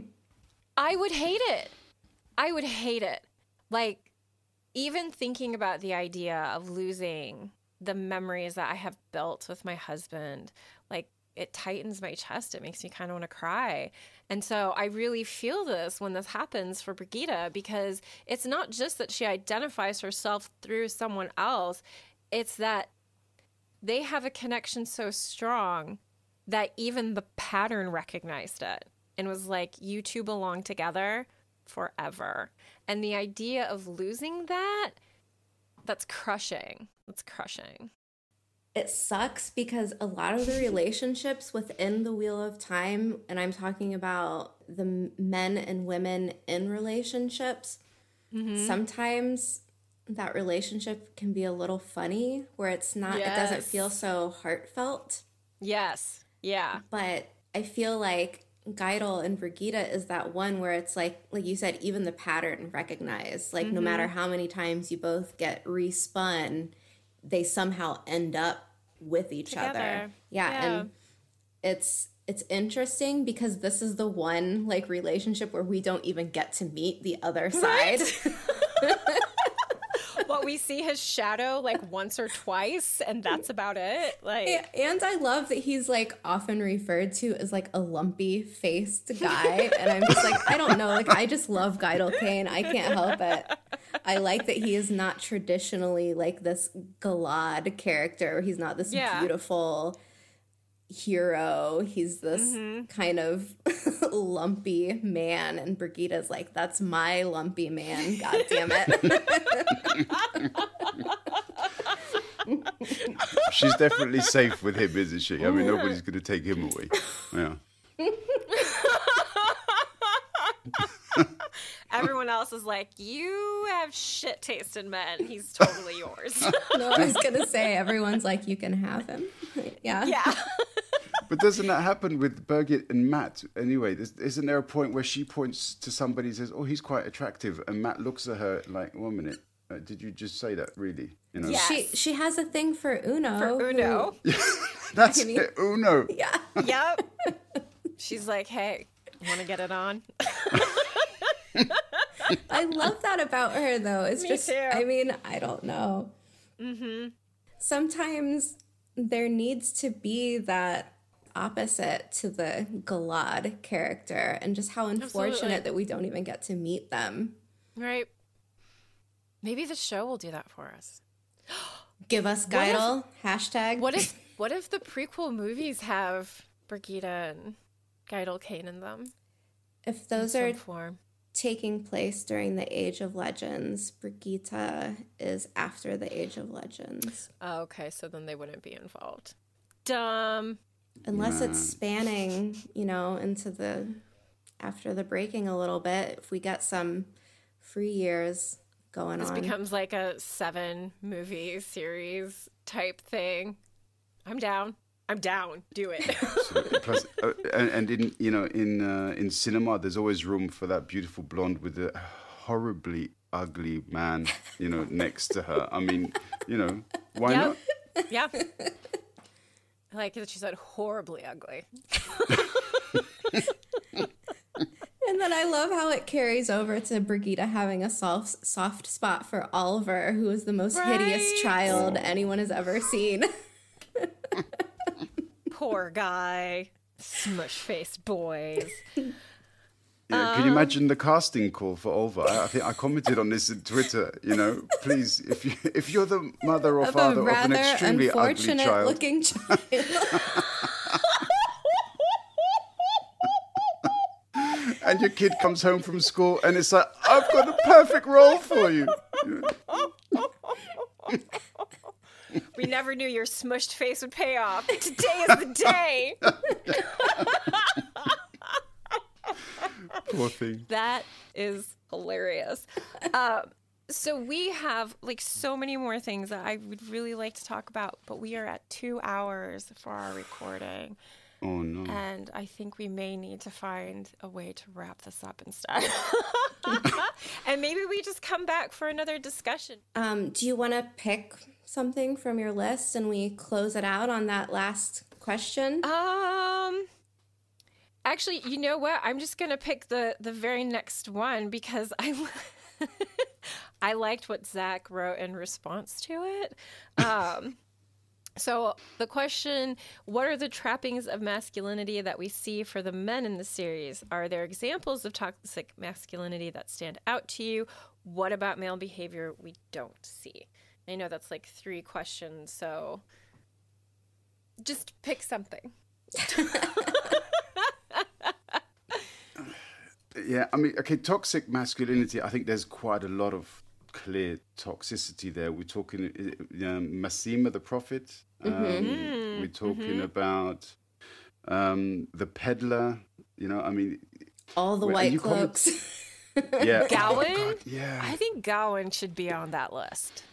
I would hate it. I would hate it. Like, even thinking about the idea of losing the memories that I have built with my husband, like it tightens my chest. It makes me kind of want to cry. And so I really feel this when this happens for Birgitte because it's not just that she identifies herself through someone else, it's that they have a connection so strong that even the pattern recognized it and was like, you two belong together forever. And the idea of losing that, that's crushing. That's crushing. It sucks because a lot of the relationships within the Wheel of Time, and I'm talking about the men and women in relationships, mm-hmm. sometimes that relationship can be a little funny where it's not, yes. it doesn't feel so heartfelt. Yes. Yeah. But I feel like Gaidal and Birgitte is that one where it's like, like you said, even the pattern recognized. Like, mm-hmm. no matter how many times you both get respun, they somehow end up with each Together. other. Yeah, yeah, and it's it's interesting because this is the one like relationship where we don't even get to meet the other side. Right? what we see his shadow like once or twice and that's about it like and i love that he's like often referred to as like a lumpy faced guy and i'm just like i don't know like i just love Gaidal Cain i can't help it. I like that he is not traditionally like this Galad character. He's not this yeah. beautiful hero. He's this mm-hmm. kind of lumpy man, and Birgitte's like, "That's my lumpy man." God damn it. She's definitely safe with him, isn't she? I mean, nobody's going to take him away. Yeah. Everyone else is like, you have shit taste in men. He's totally yours. no, I was gonna say everyone's like, you can have him. Yeah. Yeah. but doesn't that happen with Birgitte and Mat anyway? Isn't there a point where she points to somebody and says, "Oh, he's quite attractive," and Mat looks at her like, "One minute, uh, did you just say that? Really?" You know, yes. she she has a thing for Uno. For Uno, who... that's I mean, it, Uno. Yeah. Yep. She's like, "Hey, want to get it on?" I love that about her, though. It's Me just, too. I mean, I don't know. Mm-hmm. Sometimes there needs to be that opposite to the Galad character and just how unfortunate Absolutely. that we don't even get to meet them. Right. Maybe the show will do that for us. Give us Gaidal. Hashtag. What if what if the prequel movies have Birgitte and Gaidal Cain in them? If those are form taking place during the Age of Legends. Birgitte is after the Age of Legends. Oh, okay, so then they wouldn't be involved. Dumb. Unless it's spanning, you know, into the after the breaking a little bit. If we get some free years going this on, this becomes like a seven movie series type thing. I'm down. I'm down. Do it. Plus, uh, and, and, in you know in uh, in cinema, there's always room for that beautiful blonde with the horribly ugly man, you know, next to her. I mean, you know, why yep. not? Yeah. I like that she said horribly ugly. And then I love how it carries over to Birgitte having a soft soft spot for Oliver, who is the most right? hideous child anyone has ever seen. Poor guy. Smush faced boys. Yeah, can you um, imagine the casting call for Oliver? I, I, think I commented on this on Twitter. You know, please, if you if you're the mother or of father of an extremely ugly child, looking child. and your kid comes home from school and it's like, I've got a perfect role for you. We never knew your smushed face would pay off. Today is the day. Poor thing. That is hilarious. Um, so we have like so many more things that I would really like to talk about, but we are at two hours for our recording. Oh no. And I think we may need to find a way to wrap this up instead. and maybe we just come back for another discussion. Um, do you want to pick something from your list and we close it out on that last question? Um Actually, you know what? I'm just going to pick the the very next one because I I liked what Zach wrote in response to it. Um So, the question what are the trappings of masculinity that we see for the men in the series? Are there examples of toxic masculinity that stand out to you? What about male behavior we don't see? I know that's like three questions, so just pick something. yeah, I mean, okay, toxic masculinity, I think there's quite a lot of clear toxicity there. We're talking um, Masema the prophet. Um, mm-hmm. We're talking mm-hmm. about um, the peddler. You know, I mean, all the white cloaks. yeah, Gawyn. Oh, yeah, I think Gawyn should be on that list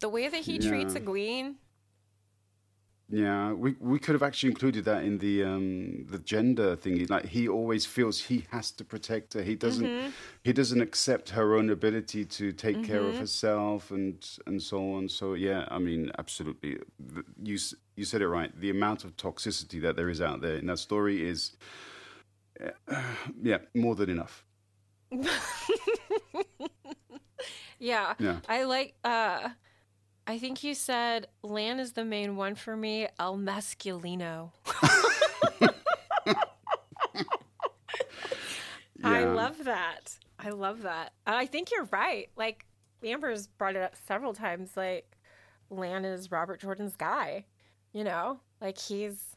the way that he yeah. treats Egwene. Yeah, we we could have actually included that in the um, the gender thing. Like he always feels he has to protect her. He doesn't mm-hmm. he doesn't accept her own ability to take mm-hmm. care of mm-hmm. herself and and so on. So yeah, I mean, absolutely. You you said it right. The amount of toxicity that there is out there in that story is, uh, yeah, more than enough. yeah, yeah. I like. uh I think you said Lan is the main one for me. El Masculino. yeah. I love that. I love that. I think you're right. Like Amber's brought it up several times. Like Lan is Robert Jordan's guy. You know, like he's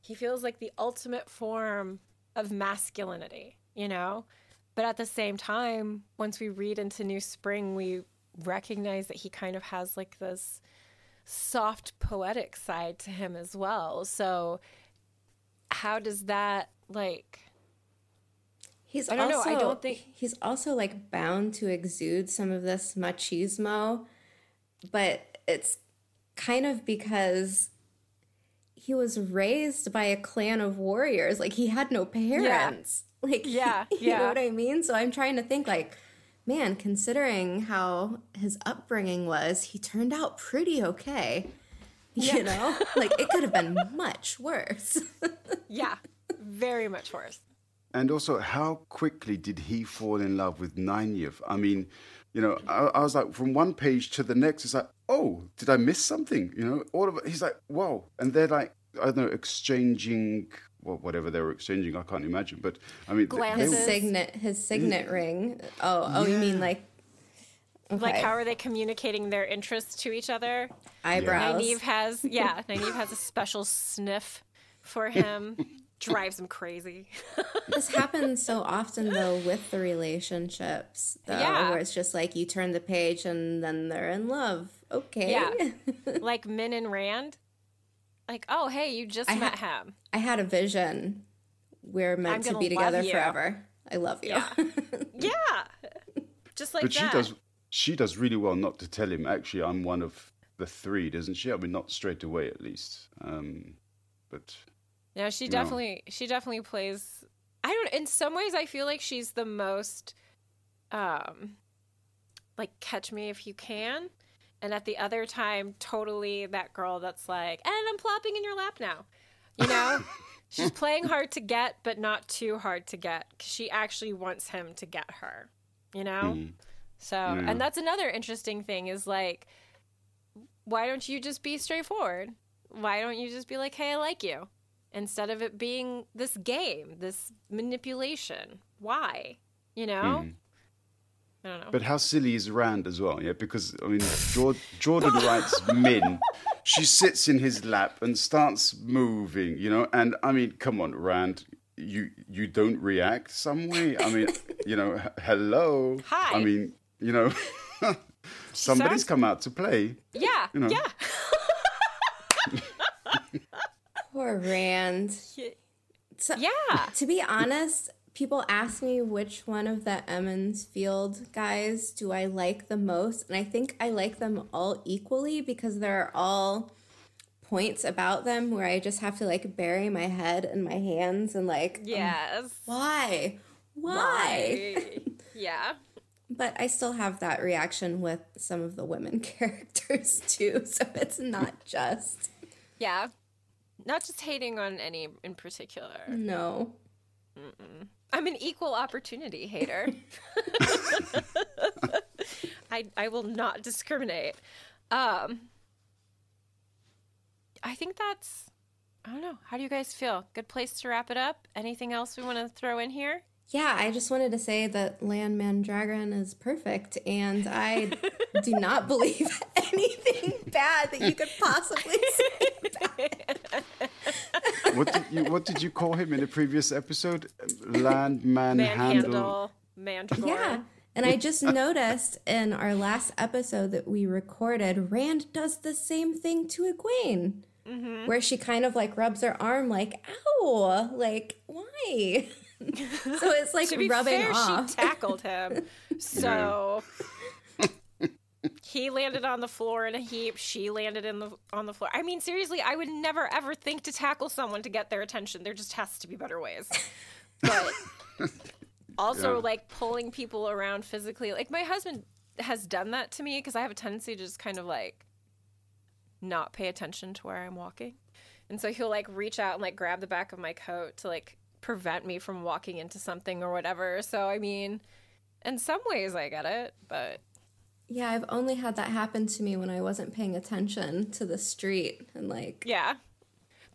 he feels like the ultimate form of masculinity. You know, but at the same time, once we read into New Spring, we recognize that he kind of has like this soft poetic side to him as well. So how does that like He's I don't also, know. I don't think he's also like bound to exude some of this machismo, but it's kind of because he was raised by a clan of warriors. Like he had no parents. Yeah. Like yeah, you yeah. know what I mean? So I'm trying to think like, man, considering how his upbringing was, he turned out pretty okay. You know? like it could have been much worse. yeah. Very much worse. And also, how quickly did he fall in love with Nynaeve? I mean, you know, I, I, was like, from one page to the next, it's like, oh, did I miss something? You know, all of it. He's like, whoa, and they're like, I don't know, exchanging. Well, whatever they were exchanging, I can't imagine. But I mean, his signet, his signet mm. ring. Oh, oh, yeah. you mean like Okay. Like, how are they communicating their interests to each other? Eyebrows. Nynaeve has, yeah, Nynaeve has a special sniff for him drives him crazy. this happens so often though with the relationships, though, yeah. where it's just like you turn the page and then they're in love. Okay. Yeah. like Min and Rand. Like, oh hey, you just I met ha- him. I had a vision. We're meant to be together forever. I love you. Yeah. yeah. Just like but that. she does she does really well not to tell him actually I'm one of the three, doesn't she? I mean not straight away at least. Um but yeah, she definitely no. she definitely plays I don't in some ways I feel like she's the most um like catch me if you can. And at the other time, totally that girl that's like, and I'm plopping in your lap now. You know? She's playing hard to get, but not too hard to get. Cause she actually wants him to get her. You know? Mm. So, yeah. and that's another interesting thing is like, why don't you just be straightforward? Why don't you just be like, hey, I like you? instead of it being this game, this manipulation. Why? You know? Mm. I don't know. But how silly is Rand as well? Yeah, because I mean, Jordan writes Min. She sits in his lap and starts moving, you know. And I mean, come on, Rand, you you don't react some way. I mean, you know, hello. Hi. I mean, you know, somebody's sounds... come out to play. Yeah. You know. Yeah. Poor Rand. So, yeah. To be honest, people ask me which one of the Emond's Field guys do I like the most, and I think I like them all equally because there are all points about them where I just have to like bury my head in my hands and like um, yes, um, why, why, why? yeah. But I still have that reaction with some of the women characters too, so it's not just yeah. Not just hating on any in particular. No. Mm-mm. I'm an equal opportunity hater. I I will not discriminate. Um I think that's I don't know. How do you guys feel? Good place to wrap it up? Anything else we want to throw in here? Yeah, I just wanted to say that Lan Mandragoran is perfect, and I do not believe anything bad that you could possibly say. what did you What did you call him in the previous episode? Land manhandle. Mandragora. Yeah. And I just noticed in our last episode that we recorded, Rand does the same thing to Egwene. Mm-hmm. Where she kind of like rubs her arm, like, ow, like, why? so it's like to be rubbing fair, off. She tackled him, so he landed on the floor in a heap. She landed in the on the floor. I mean, seriously, I would never ever think to tackle someone to get their attention. There just has to be better ways. But also, yeah. like pulling people around physically. Like my husband has done that to me because I have a tendency to just kind of like not pay attention to where I'm walking. And so he'll like reach out and like grab the back of my coat to like prevent me from walking into something or whatever. So, I mean, in some ways I get it, but. Yeah, I've only had that happen to me when I wasn't paying attention to the street and like. Yeah.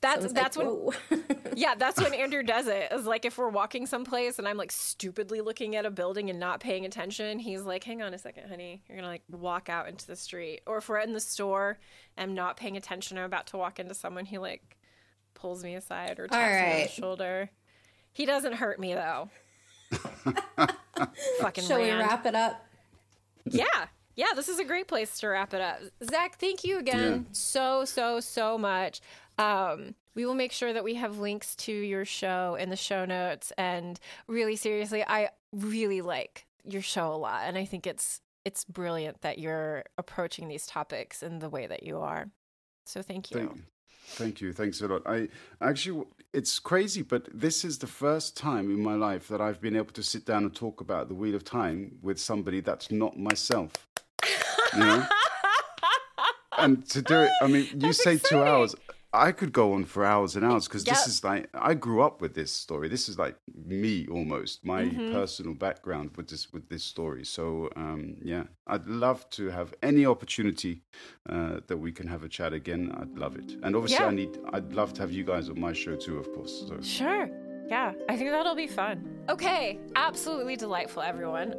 That's that's like, when Yeah, that's when Andrew does it. Is like if we're walking someplace and I'm like stupidly looking at a building and not paying attention, he's like, "Hang on a second, honey. You're going to like walk out into the street." Or if we're in the store and I'm not paying attention, I'm about to walk into someone, he like pulls me aside or taps right. me on the shoulder. He doesn't hurt me though. Fucking Shall Rand. we wrap it up? Yeah. Yeah, this is a great place to wrap it up. Zach, thank you again yeah. so, so, so much. Um, we will make sure that we have links to your show in the show notes. And really, seriously, I really like your show a lot. And I think it's it's brilliant that you're approaching these topics in the way that you are. So thank you. Thank, Thank you. Thanks a lot. I actually, it's crazy, but this is the first time in my life that I've been able to sit down and talk about the Wheel of Time with somebody that's not myself. You know? and to do it, I mean, you That's say two hours. I could go on for hours and hours because Yep. this is like I grew up with this story. This is like me almost, my Mm-hmm. personal background with this with this story. So um, yeah, I'd love to have any opportunity uh, that we can have a chat again. I'd love it, and obviously Yeah. I need. I'd love to have you guys on my show too, of course. So Sure. Yeah, I think that'll be fun. Okay, absolutely delightful, everyone.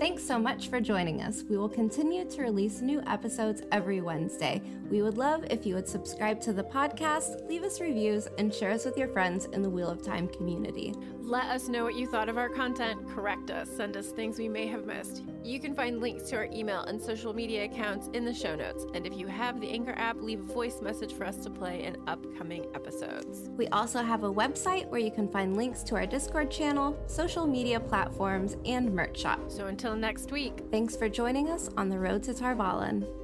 Thanks so much for joining us. We will continue to release new episodes every Wednesday. We would love if you would subscribe to the podcast, leave us reviews, and share us with your friends in the Wheel of Time community. Let us know what you thought of our content, correct us, send us things we may have missed. You can find links to our email and social media accounts in the show notes. And if you have the Anchor app, leave a voice message for us to play in upcoming episodes. We also have a website where you can find links to our Discord channel, social media platforms, and merch shop. So until next week, Thanks for joining us on the road to Tar Valon.